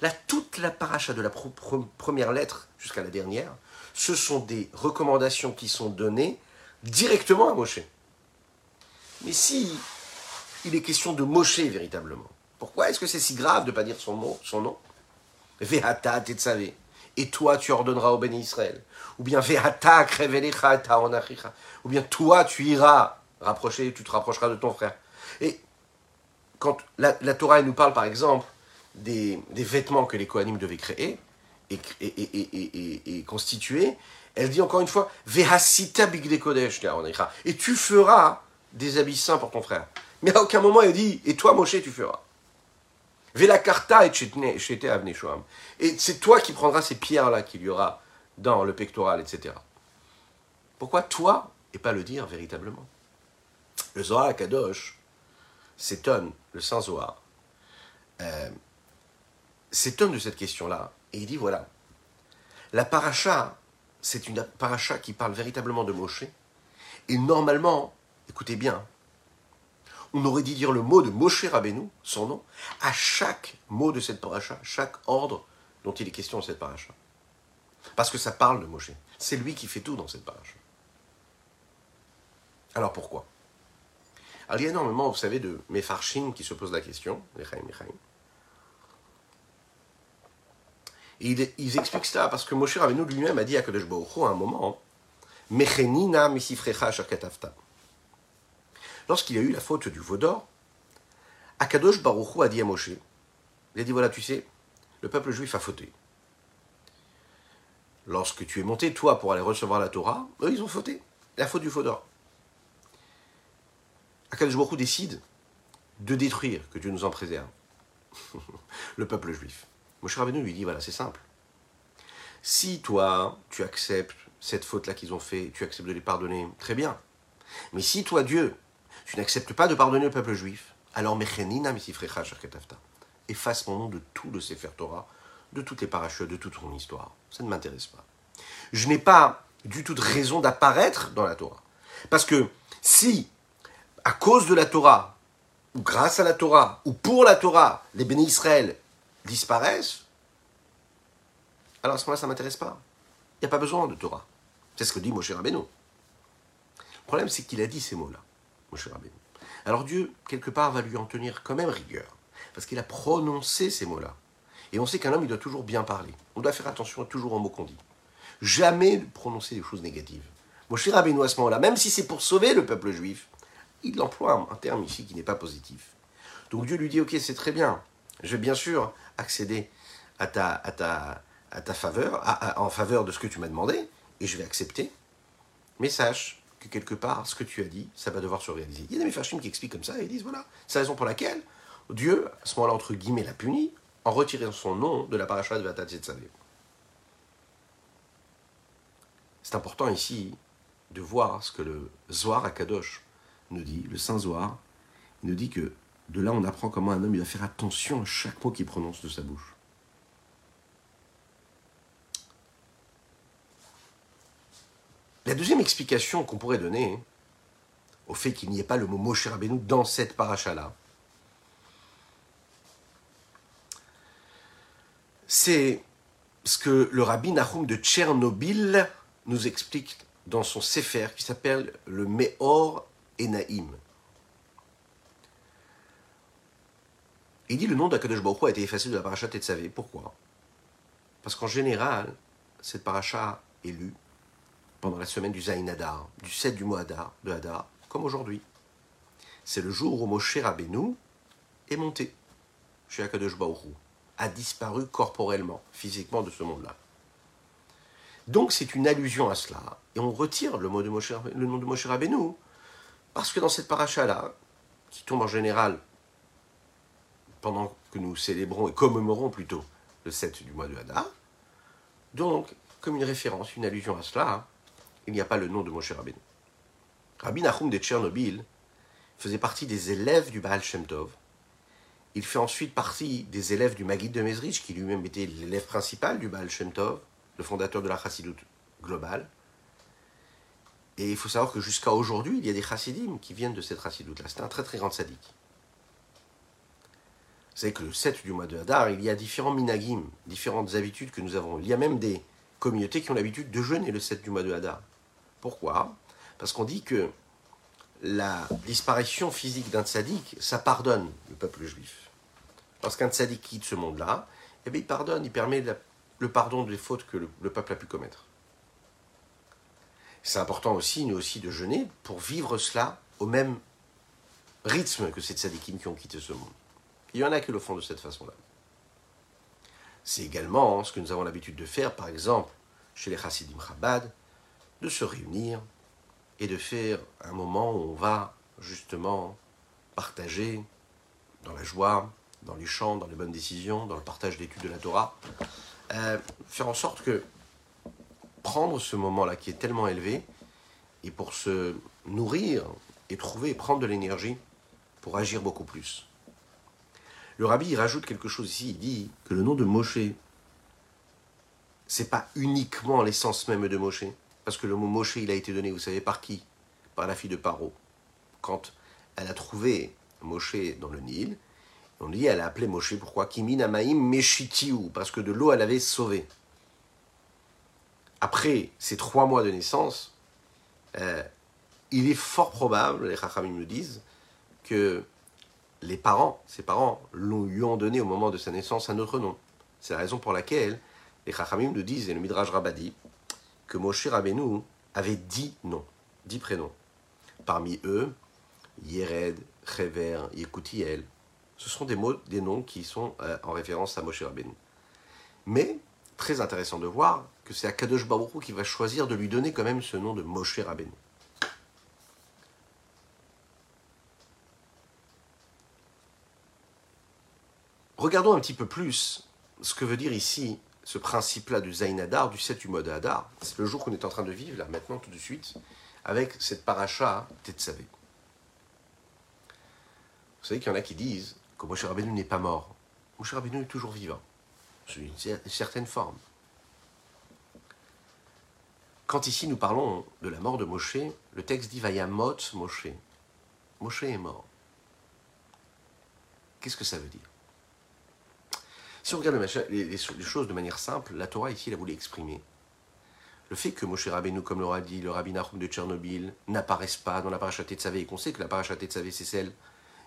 Là, toute la paracha de la première lettre jusqu'à la dernière, ce sont des recommandations qui sont données directement à Moshe. Mais si il est question de Moshe véritablement, pourquoi est-ce que c'est si grave de ne pas dire son, nom, son nom? Vehata tetzavé. Et toi, tu ordonneras au béni Israël. Ou bien Vehata Ou bien toi, tu iras rapprocher, tu te rapprocheras de ton frère. Et quand la, Torah nous parle par exemple des, vêtements que les Kohanim devaient créer et, et, constituer, elle dit encore une fois Vehasita Kodesh Et tu feras des habits saints pour ton frère. Mais à aucun moment elle dit Et toi, Moshe, tu feras. Velakarta et Et c'est toi qui prendras ces pierres-là qu'il y aura dans le pectoral, etc. Pourquoi toi et pas le dire véritablement? Le Zohar Kadosh s'étonne, le Saint Zohar, euh, s'étonne de cette question-là et il dit voilà, la paracha, c'est une paracha qui parle véritablement de Moshe et normalement, écoutez bien, on aurait dû dire le mot de Moshe Rabbeinu, son nom, à chaque mot de cette paracha, chaque ordre dont il est question dans cette paracha. Parce que ça parle de Moshe. C'est lui qui fait tout dans cette paracha. Alors pourquoi? Alors il y a énormément, vous savez, de Mefarshim qui se posent la question, Et ils, expliquent cela parce que Moshe Rabbeinu lui-même a dit à Kadosh Baruch à un moment, Mechenina lorsqu'il y a eu la faute du veau d'or, Akadosh Baruchou a dit à Moshe, il a dit voilà, tu sais, le peuple juif a fauté. Lorsque tu es monté, toi, pour aller recevoir la Torah, eux, ils ont fauté. La faute du faux d'or. Akadosh Baruchou décide de détruire, que Dieu nous en préserve, le peuple juif. Moshe Rabbeinu lui dit voilà, c'est simple. Si toi, tu acceptes cette faute-là qu'ils ont fait, tu acceptes de les pardonner, très bien. Mais si toi, Dieu, tu n'acceptes pas de pardonner au peuple juif, alors Mechenina Efface mon nom de tout le Sefer Torah, de toutes les parachutes, de toute ton histoire. Ça ne m'intéresse pas. Je n'ai pas du tout de raison d'apparaître dans la Torah. Parce que si, à cause de la Torah, ou grâce à la Torah, ou pour la Torah, les bénis Israël disparaissent, alors à ce moment-là, ça ne m'intéresse pas. Il n'y a pas besoin de Torah. C'est ce que dit Moshe Rabbeinu. Le problème, c'est qu'il a dit ces mots-là, Moshe Rabbeinu. Alors Dieu, quelque part, va lui en tenir quand même rigueur, parce qu'il a prononcé ces mots-là. Et on sait qu'un homme, il doit toujours bien parler. On doit faire attention toujours aux mots qu'on dit. Jamais prononcer des choses négatives. Moshe Rabbeinu, à ce moment-là, même si c'est pour sauver le peuple juif, il emploie un terme ici qui n'est pas positif. Donc Dieu lui dit, ok, c'est très bien. Je vais bien sûr accéder à ta, faveur, en faveur de ce que tu m'as demandé, et je vais accepter. Mais sache que quelque part, ce que tu as dit, ça va devoir se réaliser. Il y a des méfarchim qui expliquent comme ça, et ils disent, voilà, c'est la raison pour laquelle Dieu, à ce moment-là, entre guillemets, l'a puni, en retirant son nom de la paracha de Vatat C'est important ici de voir ce que le Zohar à Kadosh nous dit, le Saint Zohar, il nous dit que de là on apprend comment un homme il doit faire attention à chaque mot qu'il prononce de sa bouche. La deuxième explication qu'on pourrait donner au fait qu'il n'y ait pas le mot Moshe Rabbeinu dans cette paracha-là, c'est ce que le rabbi Nahum de Tchernobyl nous explique dans son Sefer qui s'appelle le Meor Enaim. Il dit le nom d'Akadosh Baruch a été effacé de la paracha Tetzavé. Pourquoi? Parce qu'en général, cette paracha est lue pendant la semaine du Zayin Hadar, du 7 du mois Hadar, de Hadar, comme aujourd'hui. C'est le jour où Moshe Rabbeinu est monté chez Akadosh Baruch a disparu corporellement, physiquement de ce monde-là. Donc c'est une allusion à cela. Et on retire le, mot de le nom de Moshe Rabbeinu, parce que dans cette paracha-là, qui tombe en général pendant que nous célébrons et commémorons plutôt le 7 du mois de Hadar, donc, comme une référence, une allusion à cela, il n'y a pas le nom de Moshe Rabbeinu. Rabbi Nachum de Tchernobyl faisait partie des élèves du Baal Shem Tov, il fait ensuite partie des élèves du Maguid de Mezrich, qui lui-même était l'élève principal du Baal Shem Tov, le fondateur de la Chassidut globale. Et il faut savoir que jusqu'à aujourd'hui, il y a des chassidim qui viennent de cette Chassidut-là. C'est un très très grand sadique. Vous savez que le 7 du mois de Hadar, il y a différents minagim, différentes habitudes que nous avons. Il y a même des communautés qui ont l'habitude de jeûner le 7 du mois de Hadar. Pourquoi? Parce qu'on dit que la disparition physique d'un tzaddik, ça pardonne le peuple juif. Lorsqu'un tzaddik quitte ce monde-là, eh bien, il pardonne, il permet le pardon des fautes que le, peuple a pu commettre. C'est important aussi, nous aussi, de jeûner pour vivre cela au même rythme que ces tzaddikim qui ont quitté ce monde. Il y en a qui le font de cette façon-là. C'est également ce que nous avons l'habitude de faire, par exemple, chez les chassidim Chabad, de se réunir et de faire un moment où on va justement partager dans la joie, dans les chants, dans les bonnes décisions, dans le partage d'études de la Torah, euh, faire en sorte que prendre ce moment-là qui est tellement élevé, et pour se nourrir et trouver et prendre de l'énergie pour agir beaucoup plus. Le rabbi rajoute quelque chose ici, il dit que le nom de Moshe, c'est pas uniquement l'essence même de Moshe, parce que le mot Moshe, il a été donné, vous savez par qui? Par la fille de Paro. Quand elle a trouvé Moshe dans le Nil, on dit, elle a appelé Moshe, pourquoi? Kimin Meshitiou, parce que de l'eau, elle avait sauvé. Après ces trois mois de naissance, euh, il est fort probable, les Chachamim nous disent, que les parents, ses parents, lui ont donné au moment de sa naissance un autre nom. C'est la raison pour laquelle les Chachamim nous disent, et le Midrash Rabadi, que Moshe Rabbeinu avait dix noms, dix prénoms. Parmi eux, Yered, Chever, Yekutiel, ce sont des mots, des noms qui sont euh, en référence à Moshe Rabbeinu. Mais, très intéressant de voir que c'est Akadosh Baruch qui va choisir de lui donner quand même ce nom de Moshe Rabbeinu. Regardons un petit peu plus ce que veut dire ici ce principe-là du Zain Hadar, du 7 du. C'est le jour qu'on est en train de vivre, là, maintenant, tout de suite, avec cette paracha Tetzavé. Vous savez qu'il y en a qui disent que Moshe Rabbeinu n'est pas mort. Moshe Rabbeinu est toujours vivant. sous une certaine forme. Quand ici nous parlons de la mort de Moshe, le texte dit Vayamot Moshe. Moshe est mort. Qu'est-ce que ça veut dire? Si on regarde les, choses de manière simple, la Torah ici, l'a voulu exprimer. Le fait que Moshe Rabbeinu, comme l'aura dit le rabbin Nahum de Tchernobyl, n'apparaisse pas dans la paracha Tetzavé, et qu'on sait que la paracha Tetzavé, c'est celle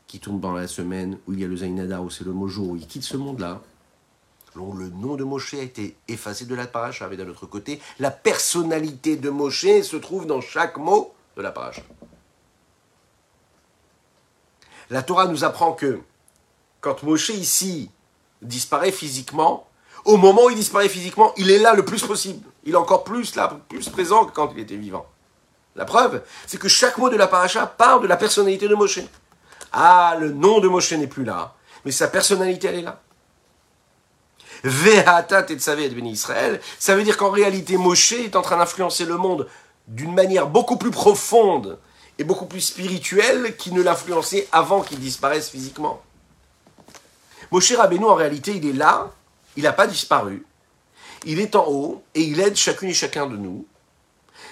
qui tombe dans la semaine où il y a le Zainada, où c'est le Mojo, où il quitte ce monde-là, le nom de Moshe a été effacé de la paracha, mais d'un autre côté, la personnalité de Moshe se trouve dans chaque mot de la paracha. La Torah nous apprend que quand Moshe ici disparaît physiquement, au moment où il disparaît physiquement, il est là le plus possible. Il est encore plus là, plus présent que quand il était vivant. La preuve, c'est que chaque mot de la paracha parle de la personnalité de Moshe. Ah, le nom de Moshe n'est plus là, mais sa personnalité, elle est là. Ve'ata tetzavé et Israël, ça veut dire qu'en réalité, Moshe est en train d'influencer le monde d'une manière beaucoup plus profonde et beaucoup plus spirituelle qu'il ne l'influençait avant qu'il disparaisse physiquement. Moshe Rabbeinu, en réalité, il est là, il n'a pas disparu, il est en haut et il aide chacune et chacun de nous.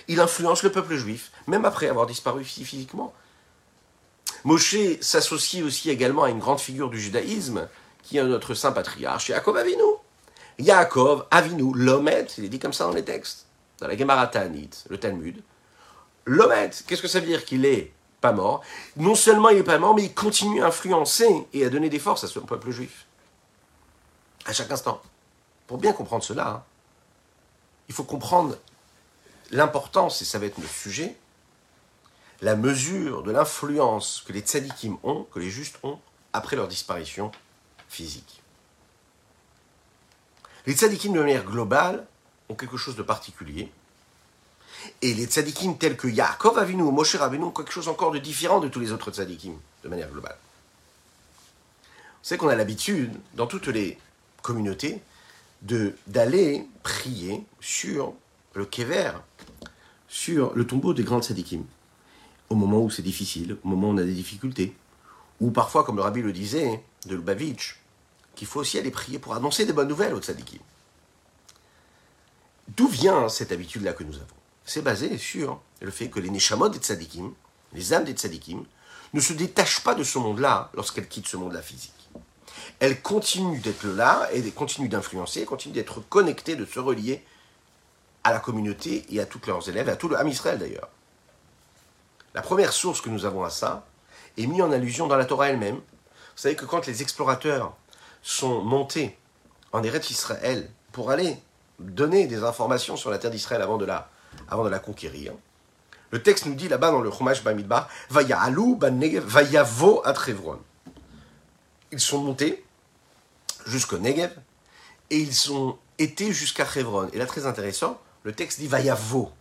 Il influence le peuple juif, même après avoir disparu physiquement. Moshe s'associe aussi également à une grande figure du judaïsme, qui est notre saint patriarche, Yaakov Avinu. Yaakov Avinu, l'Omet, il est dit comme ça dans les textes, dans la Gemara Ta'anit, le Talmud. L'Omet, qu'est-ce que ça veut dire Qu'il est pas mort. Non seulement il est pas mort, mais il continue à influencer et à donner des forces à son peuple juif. À chaque instant. Pour bien comprendre cela, hein, il faut comprendre l'importance, et ça va être le sujet, la mesure de l'influence que les tzadikim ont, que les justes ont, après leur disparition physique. Les tzadikim de manière globale ont quelque chose de particulier. Et les tzadikim tels que Yaakov Avinu ou Moshe Rabbeinu ont quelque chose encore de différent de tous les autres tzadikim, de manière globale. Vous savez qu'on a l'habitude, dans toutes les communautés, d'aller prier sur le kever, sur le tombeau des grands tzadikim, au moment où c'est difficile, au moment où on a des difficultés, ou parfois, comme le rabbi le disait, de Lubavitch, qu'il faut aussi aller prier pour annoncer des bonnes nouvelles aux tzadikim. D'où vient cette habitude-là que nous avons? C'est basé sur le fait que les neshamot des tzadikim, les âmes des tzadikim, ne se détachent pas de ce monde-là lorsqu'elles quittent ce monde-là physique. Elles continuent d'être là et continuent d'influencer, continuent d'être connectées, de se relier à la communauté et à tous leurs élèves, à tout le Ham Israël d'ailleurs. La première source que nous avons à ça est mise en allusion dans la Torah elle-même. Vous savez que quand les explorateurs sont montés en Eretz Israël pour aller donner des informations sur la terre d'Israël avant de la, avant de la conquérir, le texte nous dit là-bas dans le Chumash Bamidbar, Vaya alou ban vaya vo at Ils sont montés jusqu'au Negev et ils ont été jusqu'à Hebron. Et là, très intéressant, le texte dit Vaya vo.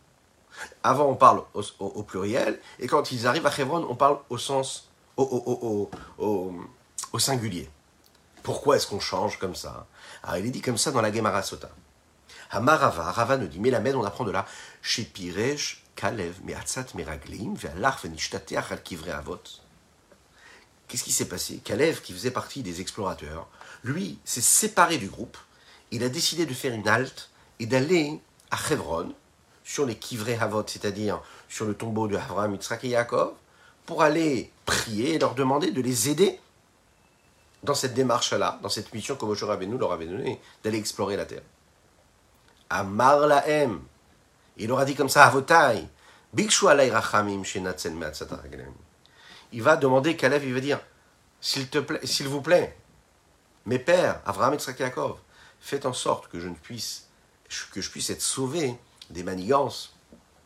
Avant, on parle au, pluriel, et quand ils arrivent à Hebron, on parle au sens, au, au singulier. Pourquoi est-ce qu'on change comme ça? Alors, il est dit comme ça dans la Gemara Sota. Hamarava, Rava nous dit, mais la on apprend de là, chez Piresh, Kalev, Meatzat, Meraglim, Ve'alach, Venishtateach, al Kivre Avot. Qu'est-ce qui s'est passé? Kalev, qui faisait partie des explorateurs, lui, s'est séparé du groupe. Il a décidé de faire une halte et d'aller à Hebron, sur les Kivré Havot, c'est-à-dire sur le tombeau de Abraham, Yitzhak et Yaakov, pour aller prier et leur demander de les aider dans cette démarche-là, dans cette mission que Moshe leur avait donnée, d'aller explorer la terre. Amar Lahem, il leur a dit comme ça, Avotai, Bikshu alay rachamim Il va demander, Kalev, il va dire, s'il vous plaît, mes pères, Abraham et Yaakov, faites en sorte que je puisse, que je puisse être sauvé des manigances,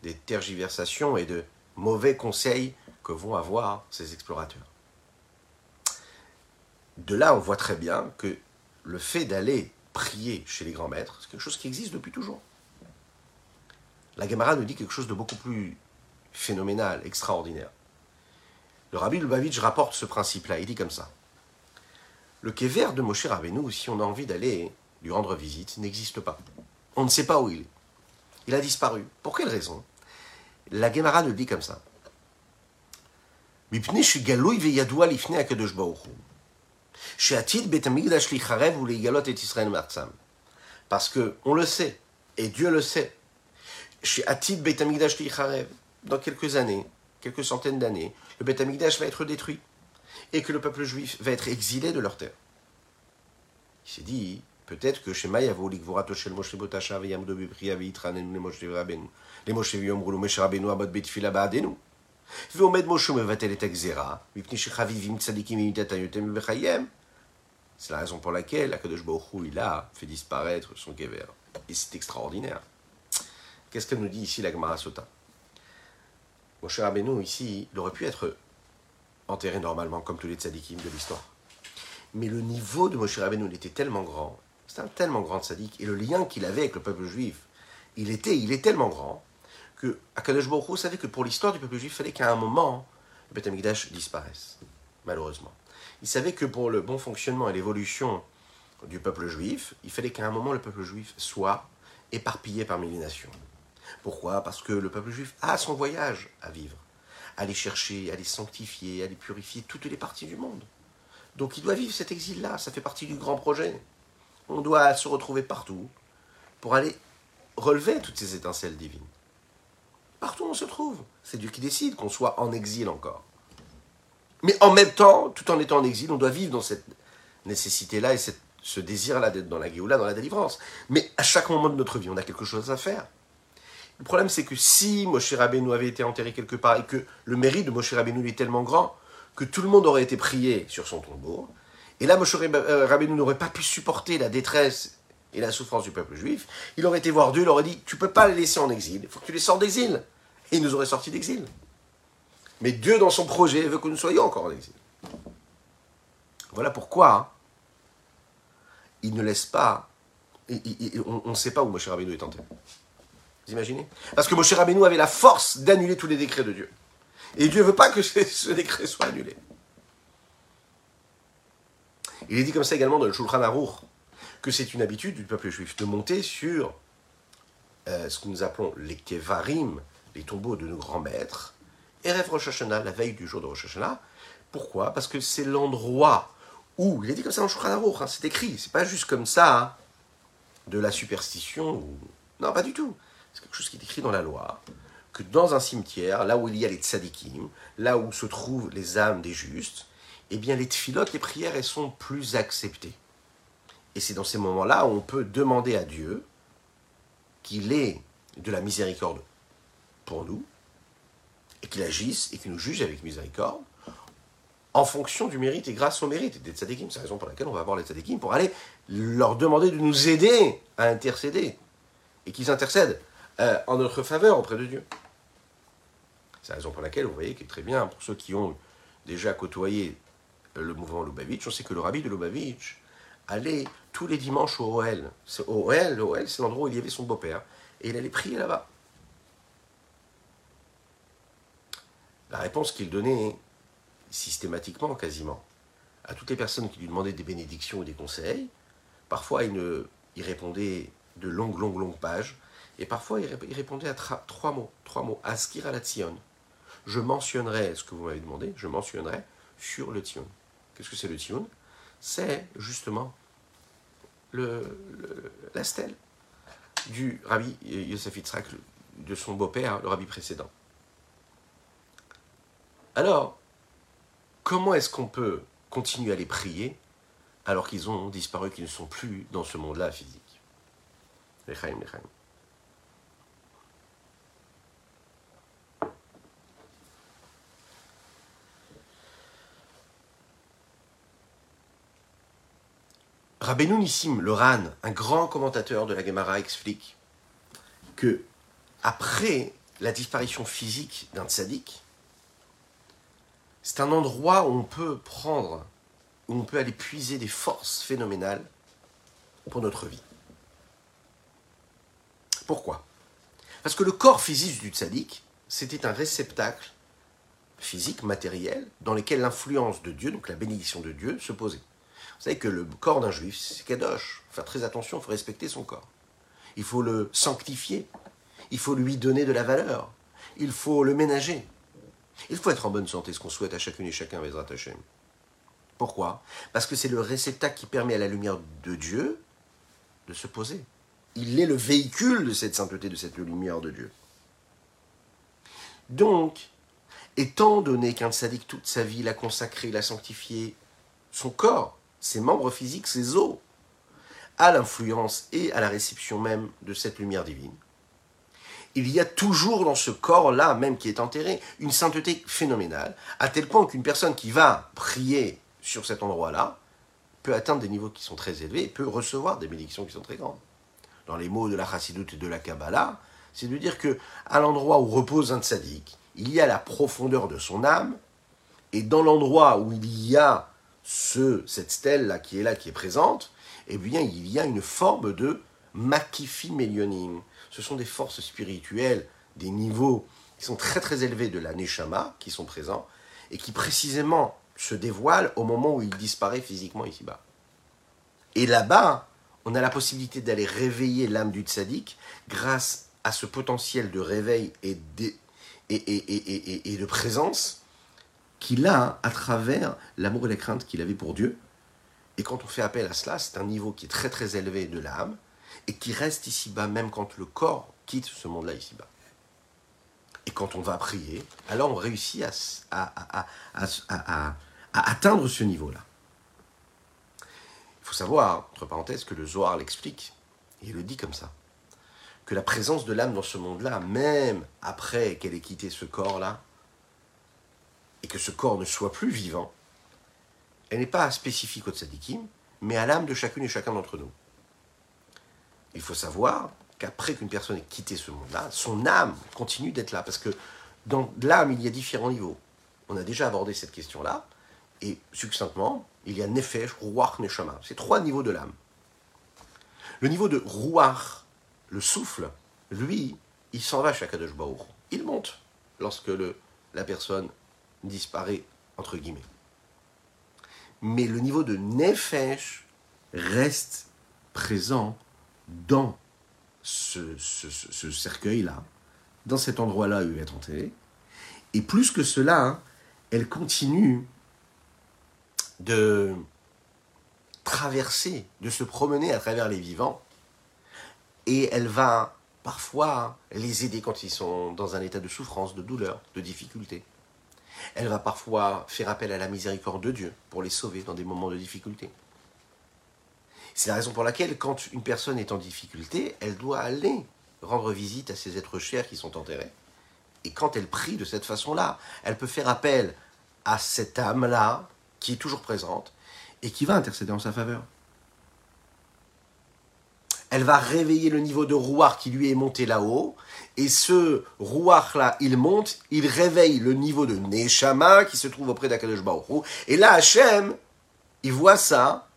des tergiversations et de mauvais conseils que vont avoir ces explorateurs. De là, on voit très bien que le fait d'aller prier chez les grands maîtres, c'est quelque chose qui existe depuis toujours. La Gemara nous dit quelque chose de beaucoup plus phénoménal, extraordinaire. Le rabbi Lubavitch rapporte ce principe-là. Il dit comme ça. Le kever de Moshe Rabbeinu, si on a envie d'aller lui rendre visite, n'existe pas. On ne sait pas où il est. Il a disparu. Pour quelle raison? La Gemara nous dit comme ça. Parce que on le sait, et Dieu le sait. Chez Atid Beit Amikdash dans quelques années, quelques centaines d'années, le Beit Amikdash va être détruit et que le peuple juif va être exilé de leur terre. Il s'est dit, peut-être que chez Mayavo, l'Igvorato Shel Moshe Botasha, Veyamdo Bibria, Veitranenu, les Moshe Rabenu, les Moshe Yomru, Moshe Rabenu, Abad Betfila Baadenu. ועומד משה מבטל את הגזירה, מפני שחביבים צדיקים ממיתתיותם ובחייהם. C'est la raison pour laquelle Akadosh Baruch Hu, il a fait disparaître son kever. Et c'est extraordinaire. Qu'est-ce que nous dit ici la Gemara Sota? Moshe Rabbeinu, ici, il aurait pu être enterré normalement, comme tous les tzadikim de l'histoire. Mais le niveau de Moshe Rabbeinu, était tellement grand, c'était un tellement grand tzadik, et le lien qu'il avait avec le peuple juif, il était, il est tellement grand, que Akadosh savait que pour l'histoire du peuple juif, il fallait qu'à un moment, le Beth Amikdash disparaisse, malheureusement. Il savait que pour le bon fonctionnement et l'évolution du peuple juif, il fallait qu'à un moment, le peuple juif soit éparpillé parmi les nations. Pourquoi? Parce que le peuple juif a son voyage à vivre, à les chercher, à les sanctifier, à les purifier toutes les parties du monde. Donc il doit vivre cet exil-là, ça fait partie du grand projet. On doit se retrouver partout pour aller relever toutes ces étincelles divines. Partout où on se trouve, c'est Dieu qui décide qu'on soit en exil encore. Mais en même temps, tout en étant en exil, on doit vivre dans cette nécessité-là et ce désir-là d'être dans la Géoula, dans la délivrance. Mais à chaque moment de notre vie, on a quelque chose à faire. Le problème, c'est que si Moshe Rabbeinu avait été enterré quelque part et que le mérite de Moshe Rabbeinu est tellement grand que tout le monde aurait été prié sur son tombeau, et là Moshe euh, Rabbeinu n'aurait pas pu supporter la détresse et la souffrance du peuple juif, il aurait été voir Dieu, il aurait dit Tu peux pas les laisser en exil, il faut que tu les sors d'exil. Et il nous aurait sortis d'exil. Mais Dieu, dans son projet, veut que nous soyons encore en exil. Voilà pourquoi il ne laisse pas. on ne sait pas où Moshe Rabbeinu est enterré. Imaginez Parce que Moshe Rabbeinu avait la force d'annuler tous les décrets de Dieu. Et Dieu ne veut pas que ce, décret soit annulé. Il est dit comme ça également dans le Shulchan Aruch que c'est une habitude du peuple juif de monter sur euh, ce que nous appelons les kevarim, les tombeaux de nos grands maîtres, Erev Rosh Hashanah, la veille du jour de Rosh Hashanah. Pourquoi? Parce que c'est l'endroit où, il est dit comme ça dans le Shulchan Aruch, hein, c'est écrit, c'est pas juste comme ça, hein, de la superstition, non, pas du tout. C'est quelque chose qui est écrit dans la loi, que dans un cimetière, là où il y a les tzadikim, là où se trouvent les âmes des justes, eh bien les tfilotes, les prières, elles sont plus acceptées. Et c'est dans ces moments-là où on peut demander à Dieu qu'il ait de la miséricorde pour nous, et qu'il agisse et qu'il nous juge avec miséricorde, en fonction du mérite et grâce au mérite des tzadikim. C'est la raison pour laquelle on va voir les tzadikim, pour aller leur demander de nous aider à intercéder, et qu'ils intercèdent euh, en notre faveur auprès de Dieu. C'est la raison pour laquelle vous voyez que très bien, pour ceux qui ont déjà côtoyé le mouvement Lubavitch, on sait que le rabbi de Lubavitch allait tous les dimanches au OL. Au OL, c'est l'endroit où il y avait son beau-père. Et il allait prier là-bas. La réponse qu'il donnait systématiquement, quasiment, à toutes les personnes qui lui demandaient des bénédictions ou des conseils, parfois il, ne, il répondait de longues, longues, longues pages, et parfois, il répondait à trois mots. Trois mots. Askir à la Tzion. Je mentionnerai ce que vous m'avez demandé, je mentionnerai sur le Tzion. Qu'est-ce que c'est le Tzion? C'est justement le, la stèle du rabbi Yosef Yitzhak, de son beau-père, le rabbi précédent. Alors, comment est-ce qu'on peut continuer à les prier alors qu'ils ont disparu, qu'ils ne sont plus dans ce monde-là physique? Rabbeinu Nissim, le Ran, un grand commentateur de la Gemara, explique que après la disparition physique d'un tzaddik, c'est un endroit où on peut prendre, où on peut aller puiser des forces phénoménales pour notre vie. Pourquoi? Parce que le corps physique du tzaddik, c'était un réceptacle physique, matériel, dans lequel l'influence de Dieu, donc la bénédiction de Dieu, se posait. Vous savez que le corps d'un juif, c'est kadosh. Faut faire très attention, il faut respecter son corps. Il faut le sanctifier. Il faut lui donner de la valeur. Il faut le ménager. Il faut être en bonne santé, ce qu'on souhaite à chacune et chacun, Vezrat Hashem. Pourquoi? Parce que c'est le réceptacle qui permet à la lumière de Dieu de se poser. il est le véhicule de cette sainteté, de cette lumière de Dieu. Donc, étant donné qu'un sadique toute sa vie l'a consacré, l'a sanctifié, son corps, ses membres physiques, ses os, à l'influence et à la réception même de cette lumière divine, il y a toujours dans ce corps-là, même qui est enterré, une sainteté phénoménale, à tel point qu'une personne qui va prier sur cet endroit-là peut atteindre des niveaux qui sont très élevés et peut recevoir des bénédictions qui sont très grandes. Dans les mots de la chassidoute et de la Kabbalah, c'est de dire que à l'endroit où repose un tzaddik, il y a la profondeur de son âme, et dans l'endroit où il y a ce, cette stèle-là qui est là, qui est présente, eh bien, il y a une forme de makifi melionim, ce sont des forces spirituelles, des niveaux qui sont très très élevés de la Neshama, qui sont présents, et qui précisément se dévoilent au moment où il disparaît physiquement ici-bas. Et là-bas, on a la possibilité d'aller réveiller l'âme du tzaddik grâce à ce potentiel de réveil et de, et, et de présence qu'il a à travers l'amour et la crainte qu'il avait pour Dieu. Et quand on fait appel à cela, c'est un niveau qui est très très élevé de l'âme, et qui reste ici-bas même quand le corps quitte ce monde-là ici-bas. Et quand on va prier, alors on réussit à, à, atteindre ce niveau-là. Il faut savoir, entre parenthèses, que le Zohar l'explique, et il le dit comme ça, que la présence de l'âme dans ce monde-là, même après qu'elle ait quitté ce corps-là, et que ce corps ne soit plus vivant, elle n'est pas spécifique au tzadikim, mais à l'âme de chacune et chacun d'entre nous. Il faut savoir qu'après qu'une personne ait quitté ce monde-là, son âme continue d'être là. Parce que dans l'âme, il y a différents niveaux. On a déjà abordé cette question-là. Et succinctement, il y a Nefesh, Ruach, Neshama. C'est trois niveaux de l'âme. Le niveau de Ruach, le souffle, lui, il s'en va chaque Kadosh. Il monte lorsque la personne disparaît, entre guillemets. Mais le niveau de Nefesh reste présent dans ce, cercueil-là, dans cet endroit-là où il être enterré. Et plus que cela, hein, elle continue de traverser, de se promener à travers les vivants. Et elle va parfois les aider quand ils sont dans un état de souffrance, de douleur, de difficulté. Elle va parfois faire appel à la miséricorde de Dieu pour les sauver dans des moments de difficulté. C'est la raison pour laquelle, quand une personne est en difficulté, elle doit aller rendre visite à ses êtres chers qui sont enterrés. Et quand elle prie de cette façon-là, elle peut faire appel à cette âme-là, qui est toujours présente, et qui va intercéder en sa faveur. Elle va réveiller le niveau de rouar qui lui est monté là-haut, et ce rouar-là, il monte, il réveille le niveau de Neshama qui se trouve auprès d'Akadosh Baruch et là, Hachem, il voit ça,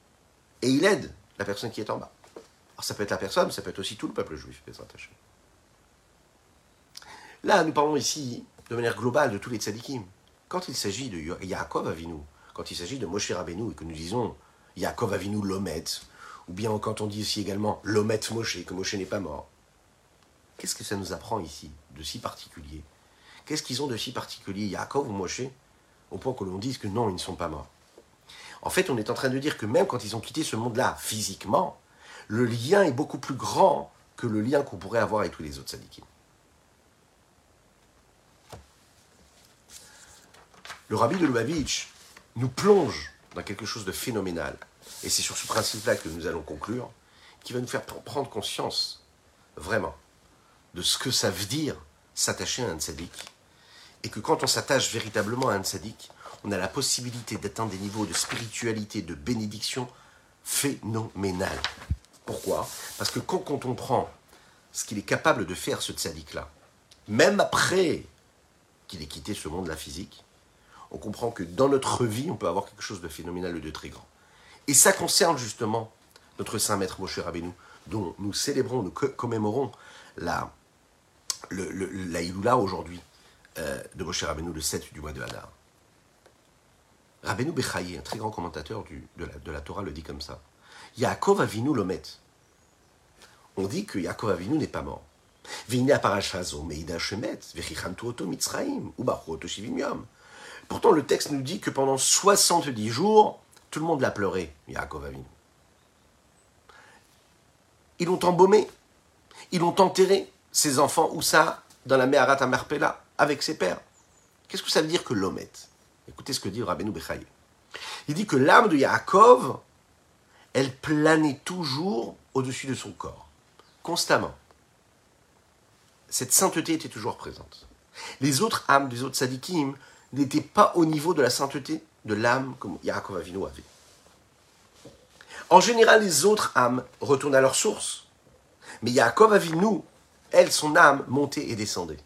et il aide la personne qui est en bas. Alors ça peut être la personne, ça peut être aussi tout le peuple juif, Là, nous parlons ici de manière globale de tous les tzadikim. Quand il s'agit de Yaakov Avinu, quand il s'agit de Moshe Rabbeinu et que nous disons Yaakov Avinu Lomet, ou bien quand on dit aussi également Lomet Moshe, que Moshe n'est pas mort, qu'est-ce que ça nous apprend ici de si particulier? Qu'est-ce qu'ils ont de si particulier, Yaakov ou Moshe, au point que l'on dise que non, ils ne sont pas morts en fait, on est en train de dire que même quand ils ont quitté ce monde-là physiquement, le lien est beaucoup plus grand que le lien qu'on pourrait avoir avec tous les autres sadikim. Le rabbi de Lubavitch nous plonge dans quelque chose de phénoménal. Et c'est sur ce principe-là que nous allons conclure, qui va nous faire prendre conscience, vraiment, de ce que ça veut dire s'attacher à un tzaddik. Et que quand on s'attache véritablement à un tzaddik, on a la possibilité d'atteindre des niveaux de spiritualité, de bénédiction phénoménales. Pourquoi? Parce que quand, on prend ce qu'il est capable de faire, ce tzaddik-là, même après qu'il ait quitté ce monde de la physique, on comprend que dans notre vie, on peut avoir quelque chose de phénoménal et de très grand. Et ça concerne justement notre saint maître Moshe Rabbeinu, dont nous célébrons, nous commémorons la, la aujourd'hui euh, de Moshe Rabbeinu le 7 du mois de Hadar. Rabbeinu Bechaye, un très grand commentateur de, la, Torah, le dit comme ça. Yaakov Avinu l'omet. On dit que Yaakov Avinu n'est pas mort. Pourtant, le texte nous dit que pendant 70 jours, tout le monde l'a pleuré, Yaakov Avinu. Ils l'ont embaumé Ils ont enterré ses enfants, où ça Dans la Meharat Amerpela, avec ses pères. Qu'est-ce que ça veut dire que l'homet Écoutez ce que dit Rabbeinu Bechaye. Il dit que l'âme de Yaakov, elle planait toujours au-dessus de son corps, constamment. Cette sainteté était toujours présente. Les autres âmes des autres sadikim n'étaient pas au niveau de la sainteté de l'âme comme Yaakov Avinu avait. En général, les autres âmes retournent à leur source. Mais Yaakov Avinu, elle, son âme, montait et descendait.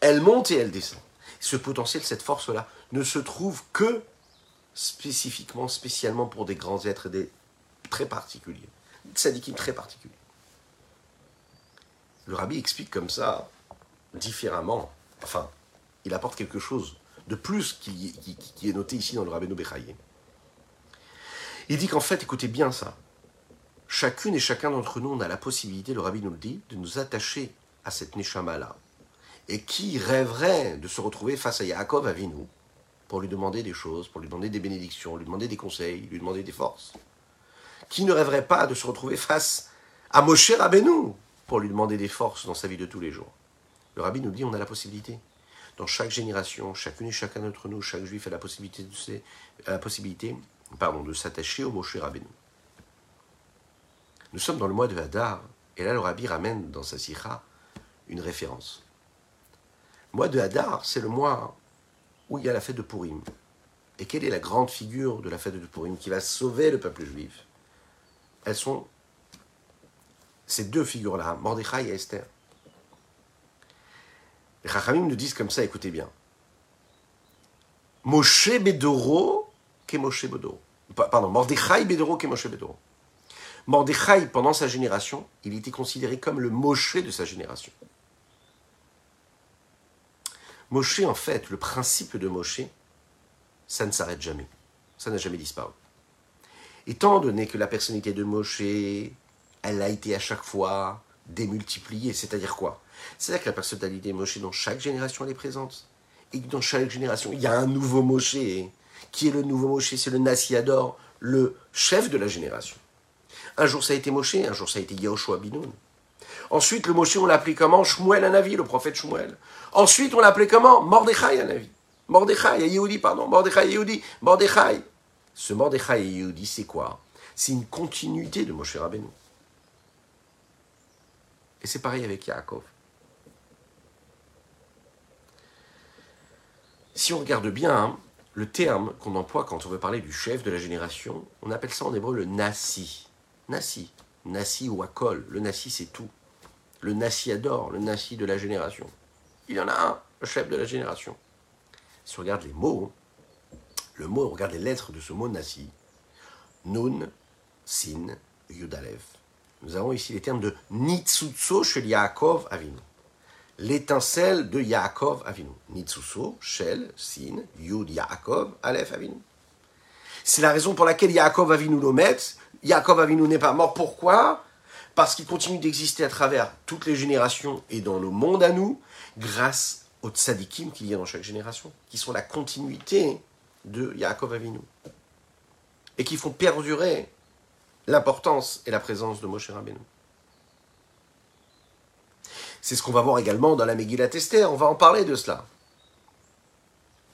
Elle monte et elle descend. Ce potentiel, cette force-là, ne se trouve que spécifiquement, spécialement pour des grands êtres des très particuliers, des sadikim très particuliers. Le rabbi explique comme ça, différemment, enfin, il apporte quelque chose de plus qui, est noté ici dans le Rabbeinu Bechaye. Il dit qu'en fait, écoutez bien ça, chacune et chacun d'entre nous, on a la possibilité, le Rabbi nous le dit, de nous attacher à cette Neshama-là. Et qui rêverait de se retrouver face à Yaakov Avinu pour lui demander des choses, pour lui demander des bénédictions, lui demander des conseils, lui demander des forces? Qui ne rêverait pas de se retrouver face à Moshe Rabbeinu pour lui demander des forces dans sa vie de tous les jours? Le Rabbi nous dit on a la possibilité dans chaque génération, chacune et chacun d'entre nous, chaque juif a la possibilité de, s'attacher au Moshe Rabbeinu. Nous sommes dans le mois de Hadar, et là le Rabbi ramène dans sa sikha une référence. Le mois de Hadar, c'est le mois où il y a la fête de Purim. Et quelle est la grande figure de la fête de Purim qui va sauver le peuple juif? Elles sont ces deux figures-là, Mordechai et Esther. Les Chachamim nous disent comme ça, écoutez bien. Moshe Bedoro Moshe Bedoro. Pardon, Mordechai Bedoro Moshe Bedoro. Mordechai, pendant sa génération, il était considéré comme le Moshe de sa génération. Moshe, en fait, le principe de Moshe, ça ne s'arrête jamais. Ça n'a jamais disparu. Étant donné que la personnalité de Moshe, elle a été à chaque fois démultipliée, c'est-à-dire quoi? C'est-à-dire que la personnalité de Moshe, dans chaque génération, elle est présente. Et que dans chaque génération, il y a un nouveau Moshe. Qui est le nouveau Moshe C'est le Nassiador, le chef de la génération. Un jour, ça a été Moshe, un jour, ça a été Yahushua Binoun. Ensuite, le Moshe, on l'appelait comment? Shmuel Anavi, le prophète Shmuel. Ensuite, on l'appelait comment? Mordechai Anavi. Mordechai, Yehudi, pardon. Mordechai, Yehudi. Mordechai. Ce Mordechai et Yehudi, c'est quoi? C'est une continuité de Moshe Rabbeinu. Et c'est pareil avec Yaakov. Si on regarde bien, hein, le terme qu'on emploie quand on veut parler du chef de la génération, on appelle ça en hébreu le nasi. Nasi. Nasi ou akol. Le nasi, c'est tout. Le nasi adore, le nasi de la génération. Il y en a un, le chef de la génération. Si on regarde les mots, le mot, on regarde les lettres de ce mot nasi. Nun, Sin, Yudalev. Nous avons ici les termes de Nitsutso Shel Yaakov Avinu l'étincelle de Yaakov Avinu. Nitsuso, Shel, Sin, Yud Yaakov, Aleph Avinu. C'est la raison pour laquelle Yaakov Avinu l'omet. Yaakov Avinu n'est pas mort. Pourquoi? Parce qu'il continue d'exister à travers toutes les générations et dans le monde à nous, grâce aux tzadikim qu'il y a dans chaque génération, qui sont la continuité de Yaakov Avinu. Et qui font perdurer l'importance et la présence de Moshe Rabbeinu. C'est ce qu'on va voir également dans la Megillat Esther, on va en parler de cela.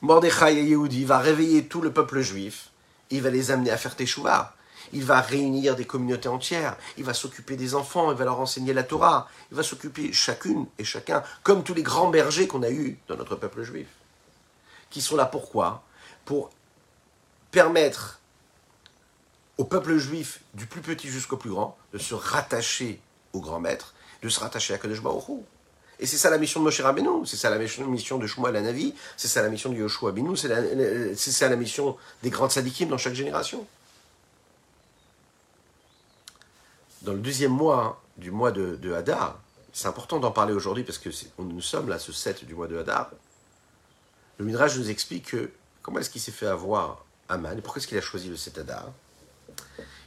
Mordechai Yehudi va réveiller tout le peuple juif, il va les amener à faire Teshuvah, il va réunir des communautés entières, il va s'occuper des enfants, il va leur enseigner la Torah, il va s'occuper chacune et chacun, comme tous les grands bergers qu'on a eus dans notre peuple juif, qui sont là pourquoi? Pour permettre au peuple juif, du plus petit jusqu'au plus grand, de se rattacher au grand maître de se rattacher à Kadosh Baruch Et c'est ça la mission de Moshe Rabbeinu, c'est ça la mission de Shmuel Navi, c'est ça la mission de Yoshua Binu, c'est ça la mission des grands tzadikim dans chaque génération. Dans le deuxième mois du mois de, Hadar, c'est important d'en parler aujourd'hui parce que nous sommes là, ce 7 du mois de Hadar. Le Midrash nous explique que, comment est-ce qu'il s'est fait avoir Aman et pourquoi est-ce qu'il a choisi le 7 Hadar?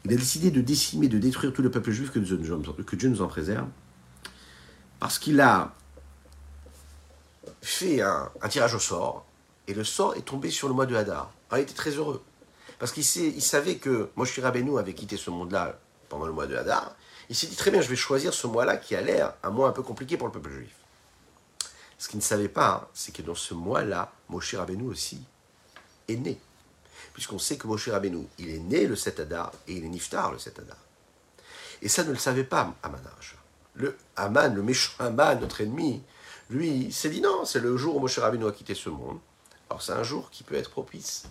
Il a décidé de décimer, de détruire tout le peuple juif que Dieu nous en préserve parce qu'il a fait un, tirage au sort, et le sort est tombé sur le mois de Hadar. Alors, il était très heureux, parce qu'il il savait que Moshe Rabbeinu avait quitté ce monde-là pendant le mois de Hadar, il s'est dit très bien, je vais choisir ce mois-là qui a l'air un mois un peu compliqué pour le peuple juif. Ce qu'il ne savait pas, hein, c'est que dans ce mois-là, Moshe Rabbeinu aussi est né. Puisqu'on sait que Moshe Rabbeinu, il est né le 7 Adar et il est niftar le 7 Adar. Et ça ne le savait pas Aman Le Aman, le méchant Aman, notre ennemi, lui, s'est dit non, c'est le jour où Moshe Rabbeinu a quitté ce monde. Alors c'est un jour qui peut être propice.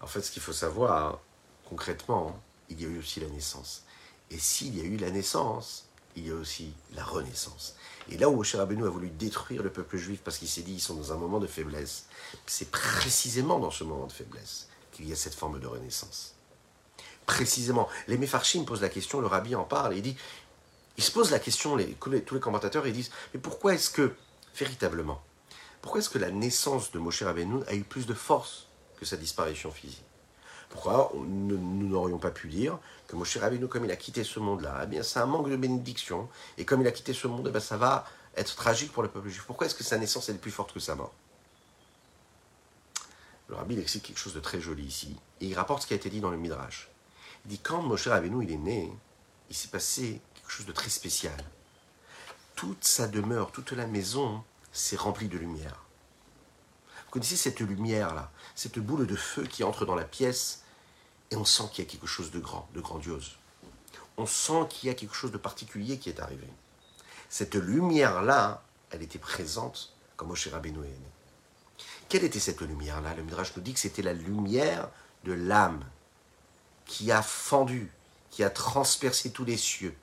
En fait, ce qu'il faut savoir, concrètement, il y a eu aussi la naissance. Et s'il y a eu la naissance, il y a aussi la renaissance. Et là où Moshe Rabbeinu a voulu détruire le peuple juif parce qu'il s'est dit ils sont dans un moment de faiblesse, c'est précisément dans ce moment de faiblesse qu'il y a cette forme de renaissance. Précisément. Les Mefarchim posent la question, le rabbi en parle, il dit, il se pose la question, tous les commentateurs, ils disent, mais pourquoi est-ce que, véritablement, pourquoi est-ce que la naissance de Moshe Rabbeinu a eu plus de force que sa disparition physique? Pourquoi nous n'aurions pas pu dire que Moshe Rabbeinu, comme il a quitté ce monde-là, eh bien c'est un manque de bénédiction, et comme il a quitté ce monde, eh bien, ça va être tragique pour le peuple juif. Pourquoi est-ce que sa naissance est plus forte que sa mort? Le rabbi explique quelque chose de très joli ici, et il rapporte ce qui a été dit dans le Midrash. Il dit quand Moshe Rabbeinu il est né, il s'est passé quelque chose de très spécial. Toute sa demeure, toute la maison s'est remplie de lumière. Vous connaissez cette lumière-là, cette boule de feu qui entre dans la pièce et on sent qu'il y a quelque chose de grand, de grandiose. On sent qu'il y a quelque chose de particulier qui est arrivé. Cette lumière-là, elle était présente comme Moshe Rabbeinu est. Quelle était cette lumière-là? Le Midrash nous dit que c'était la lumière de l'âme qui a fendu, qui a transpercé tous les cieux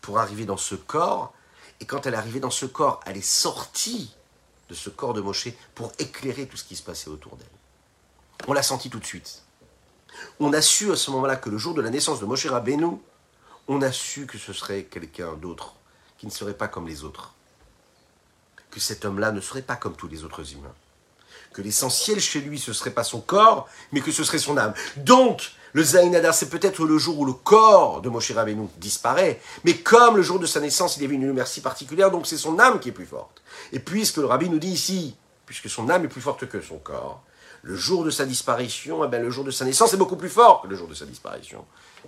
pour arriver dans ce corps. Et quand elle est arrivée dans ce corps, elle est sortie de ce corps de Moshe pour éclairer tout ce qui se passait autour d'elle. On l'a senti tout de suite on a su à ce moment-là que le jour de la naissance de Moshe Rabbeinu, on a su que ce serait quelqu'un d'autre, qui ne serait pas comme les autres. Que cet homme-là ne serait pas comme tous les autres humains. Que l'essentiel chez lui, ce serait pas son corps, mais que ce serait son âme. Donc, le Zainadar, c'est peut-être le jour où le corps de Moshe Rabbeinu disparaît, mais comme le jour de sa naissance, il y avait une lumière particulière, donc c'est son âme qui est plus forte. Et puisque le rabbi nous dit ici, puisque son âme est plus forte que son corps, le jour de sa disparition, eh bien, le jour de sa naissance est beaucoup plus fort que le jour de sa disparition.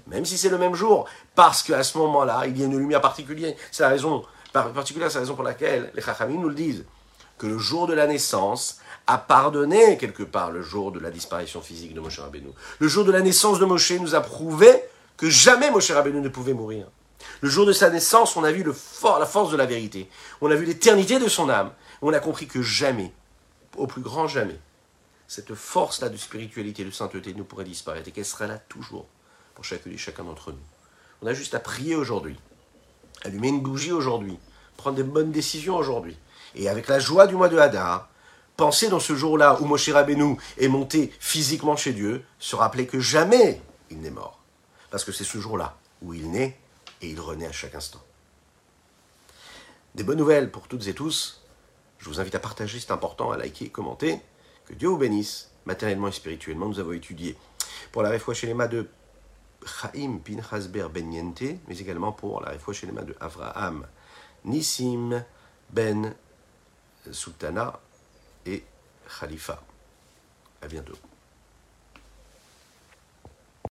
Même si c'est le même jour, parce qu'à ce moment-là, il y a une lumière particulière. C'est la raison particulière, c'est la raison pour laquelle les Chachamim nous le disent, que le jour de la naissance a pardonné quelque part le jour de la disparition physique de Moshe Rabbeinu. Le jour de la naissance de Moshe nous a prouvé que jamais Moshe Rabbeinu ne pouvait mourir. Le jour de sa naissance, on a vu la force de la vérité. On a vu l'éternité de son âme. On a compris que jamais, au plus grand jamais, cette force-là de spiritualité, de sainteté ne pourrait disparaître et qu'elle serait là toujours pour chacun d'entre nous. On a juste à prier aujourd'hui, allumer une bougie aujourd'hui, prendre des bonnes décisions aujourd'hui. Et avec la joie du mois de Hadar, penser dans ce jour-là où Moshe Rabbeinu est monté physiquement chez Dieu, se rappeler que jamais il n'est mort. Parce que c'est ce jour-là où il naît et il renaît à chaque instant. Des bonnes nouvelles pour toutes et tous. Je vous invite à partager, c'est important, à liker, commenter. Que Dieu vous bénisse, matériellement et spirituellement. Nous avons étudié pour la chez les de Chaim Pinchasber Ben Yente, mais également pour la chez les de Avraham Nissim Ben Sultana et Khalifa. À bientôt.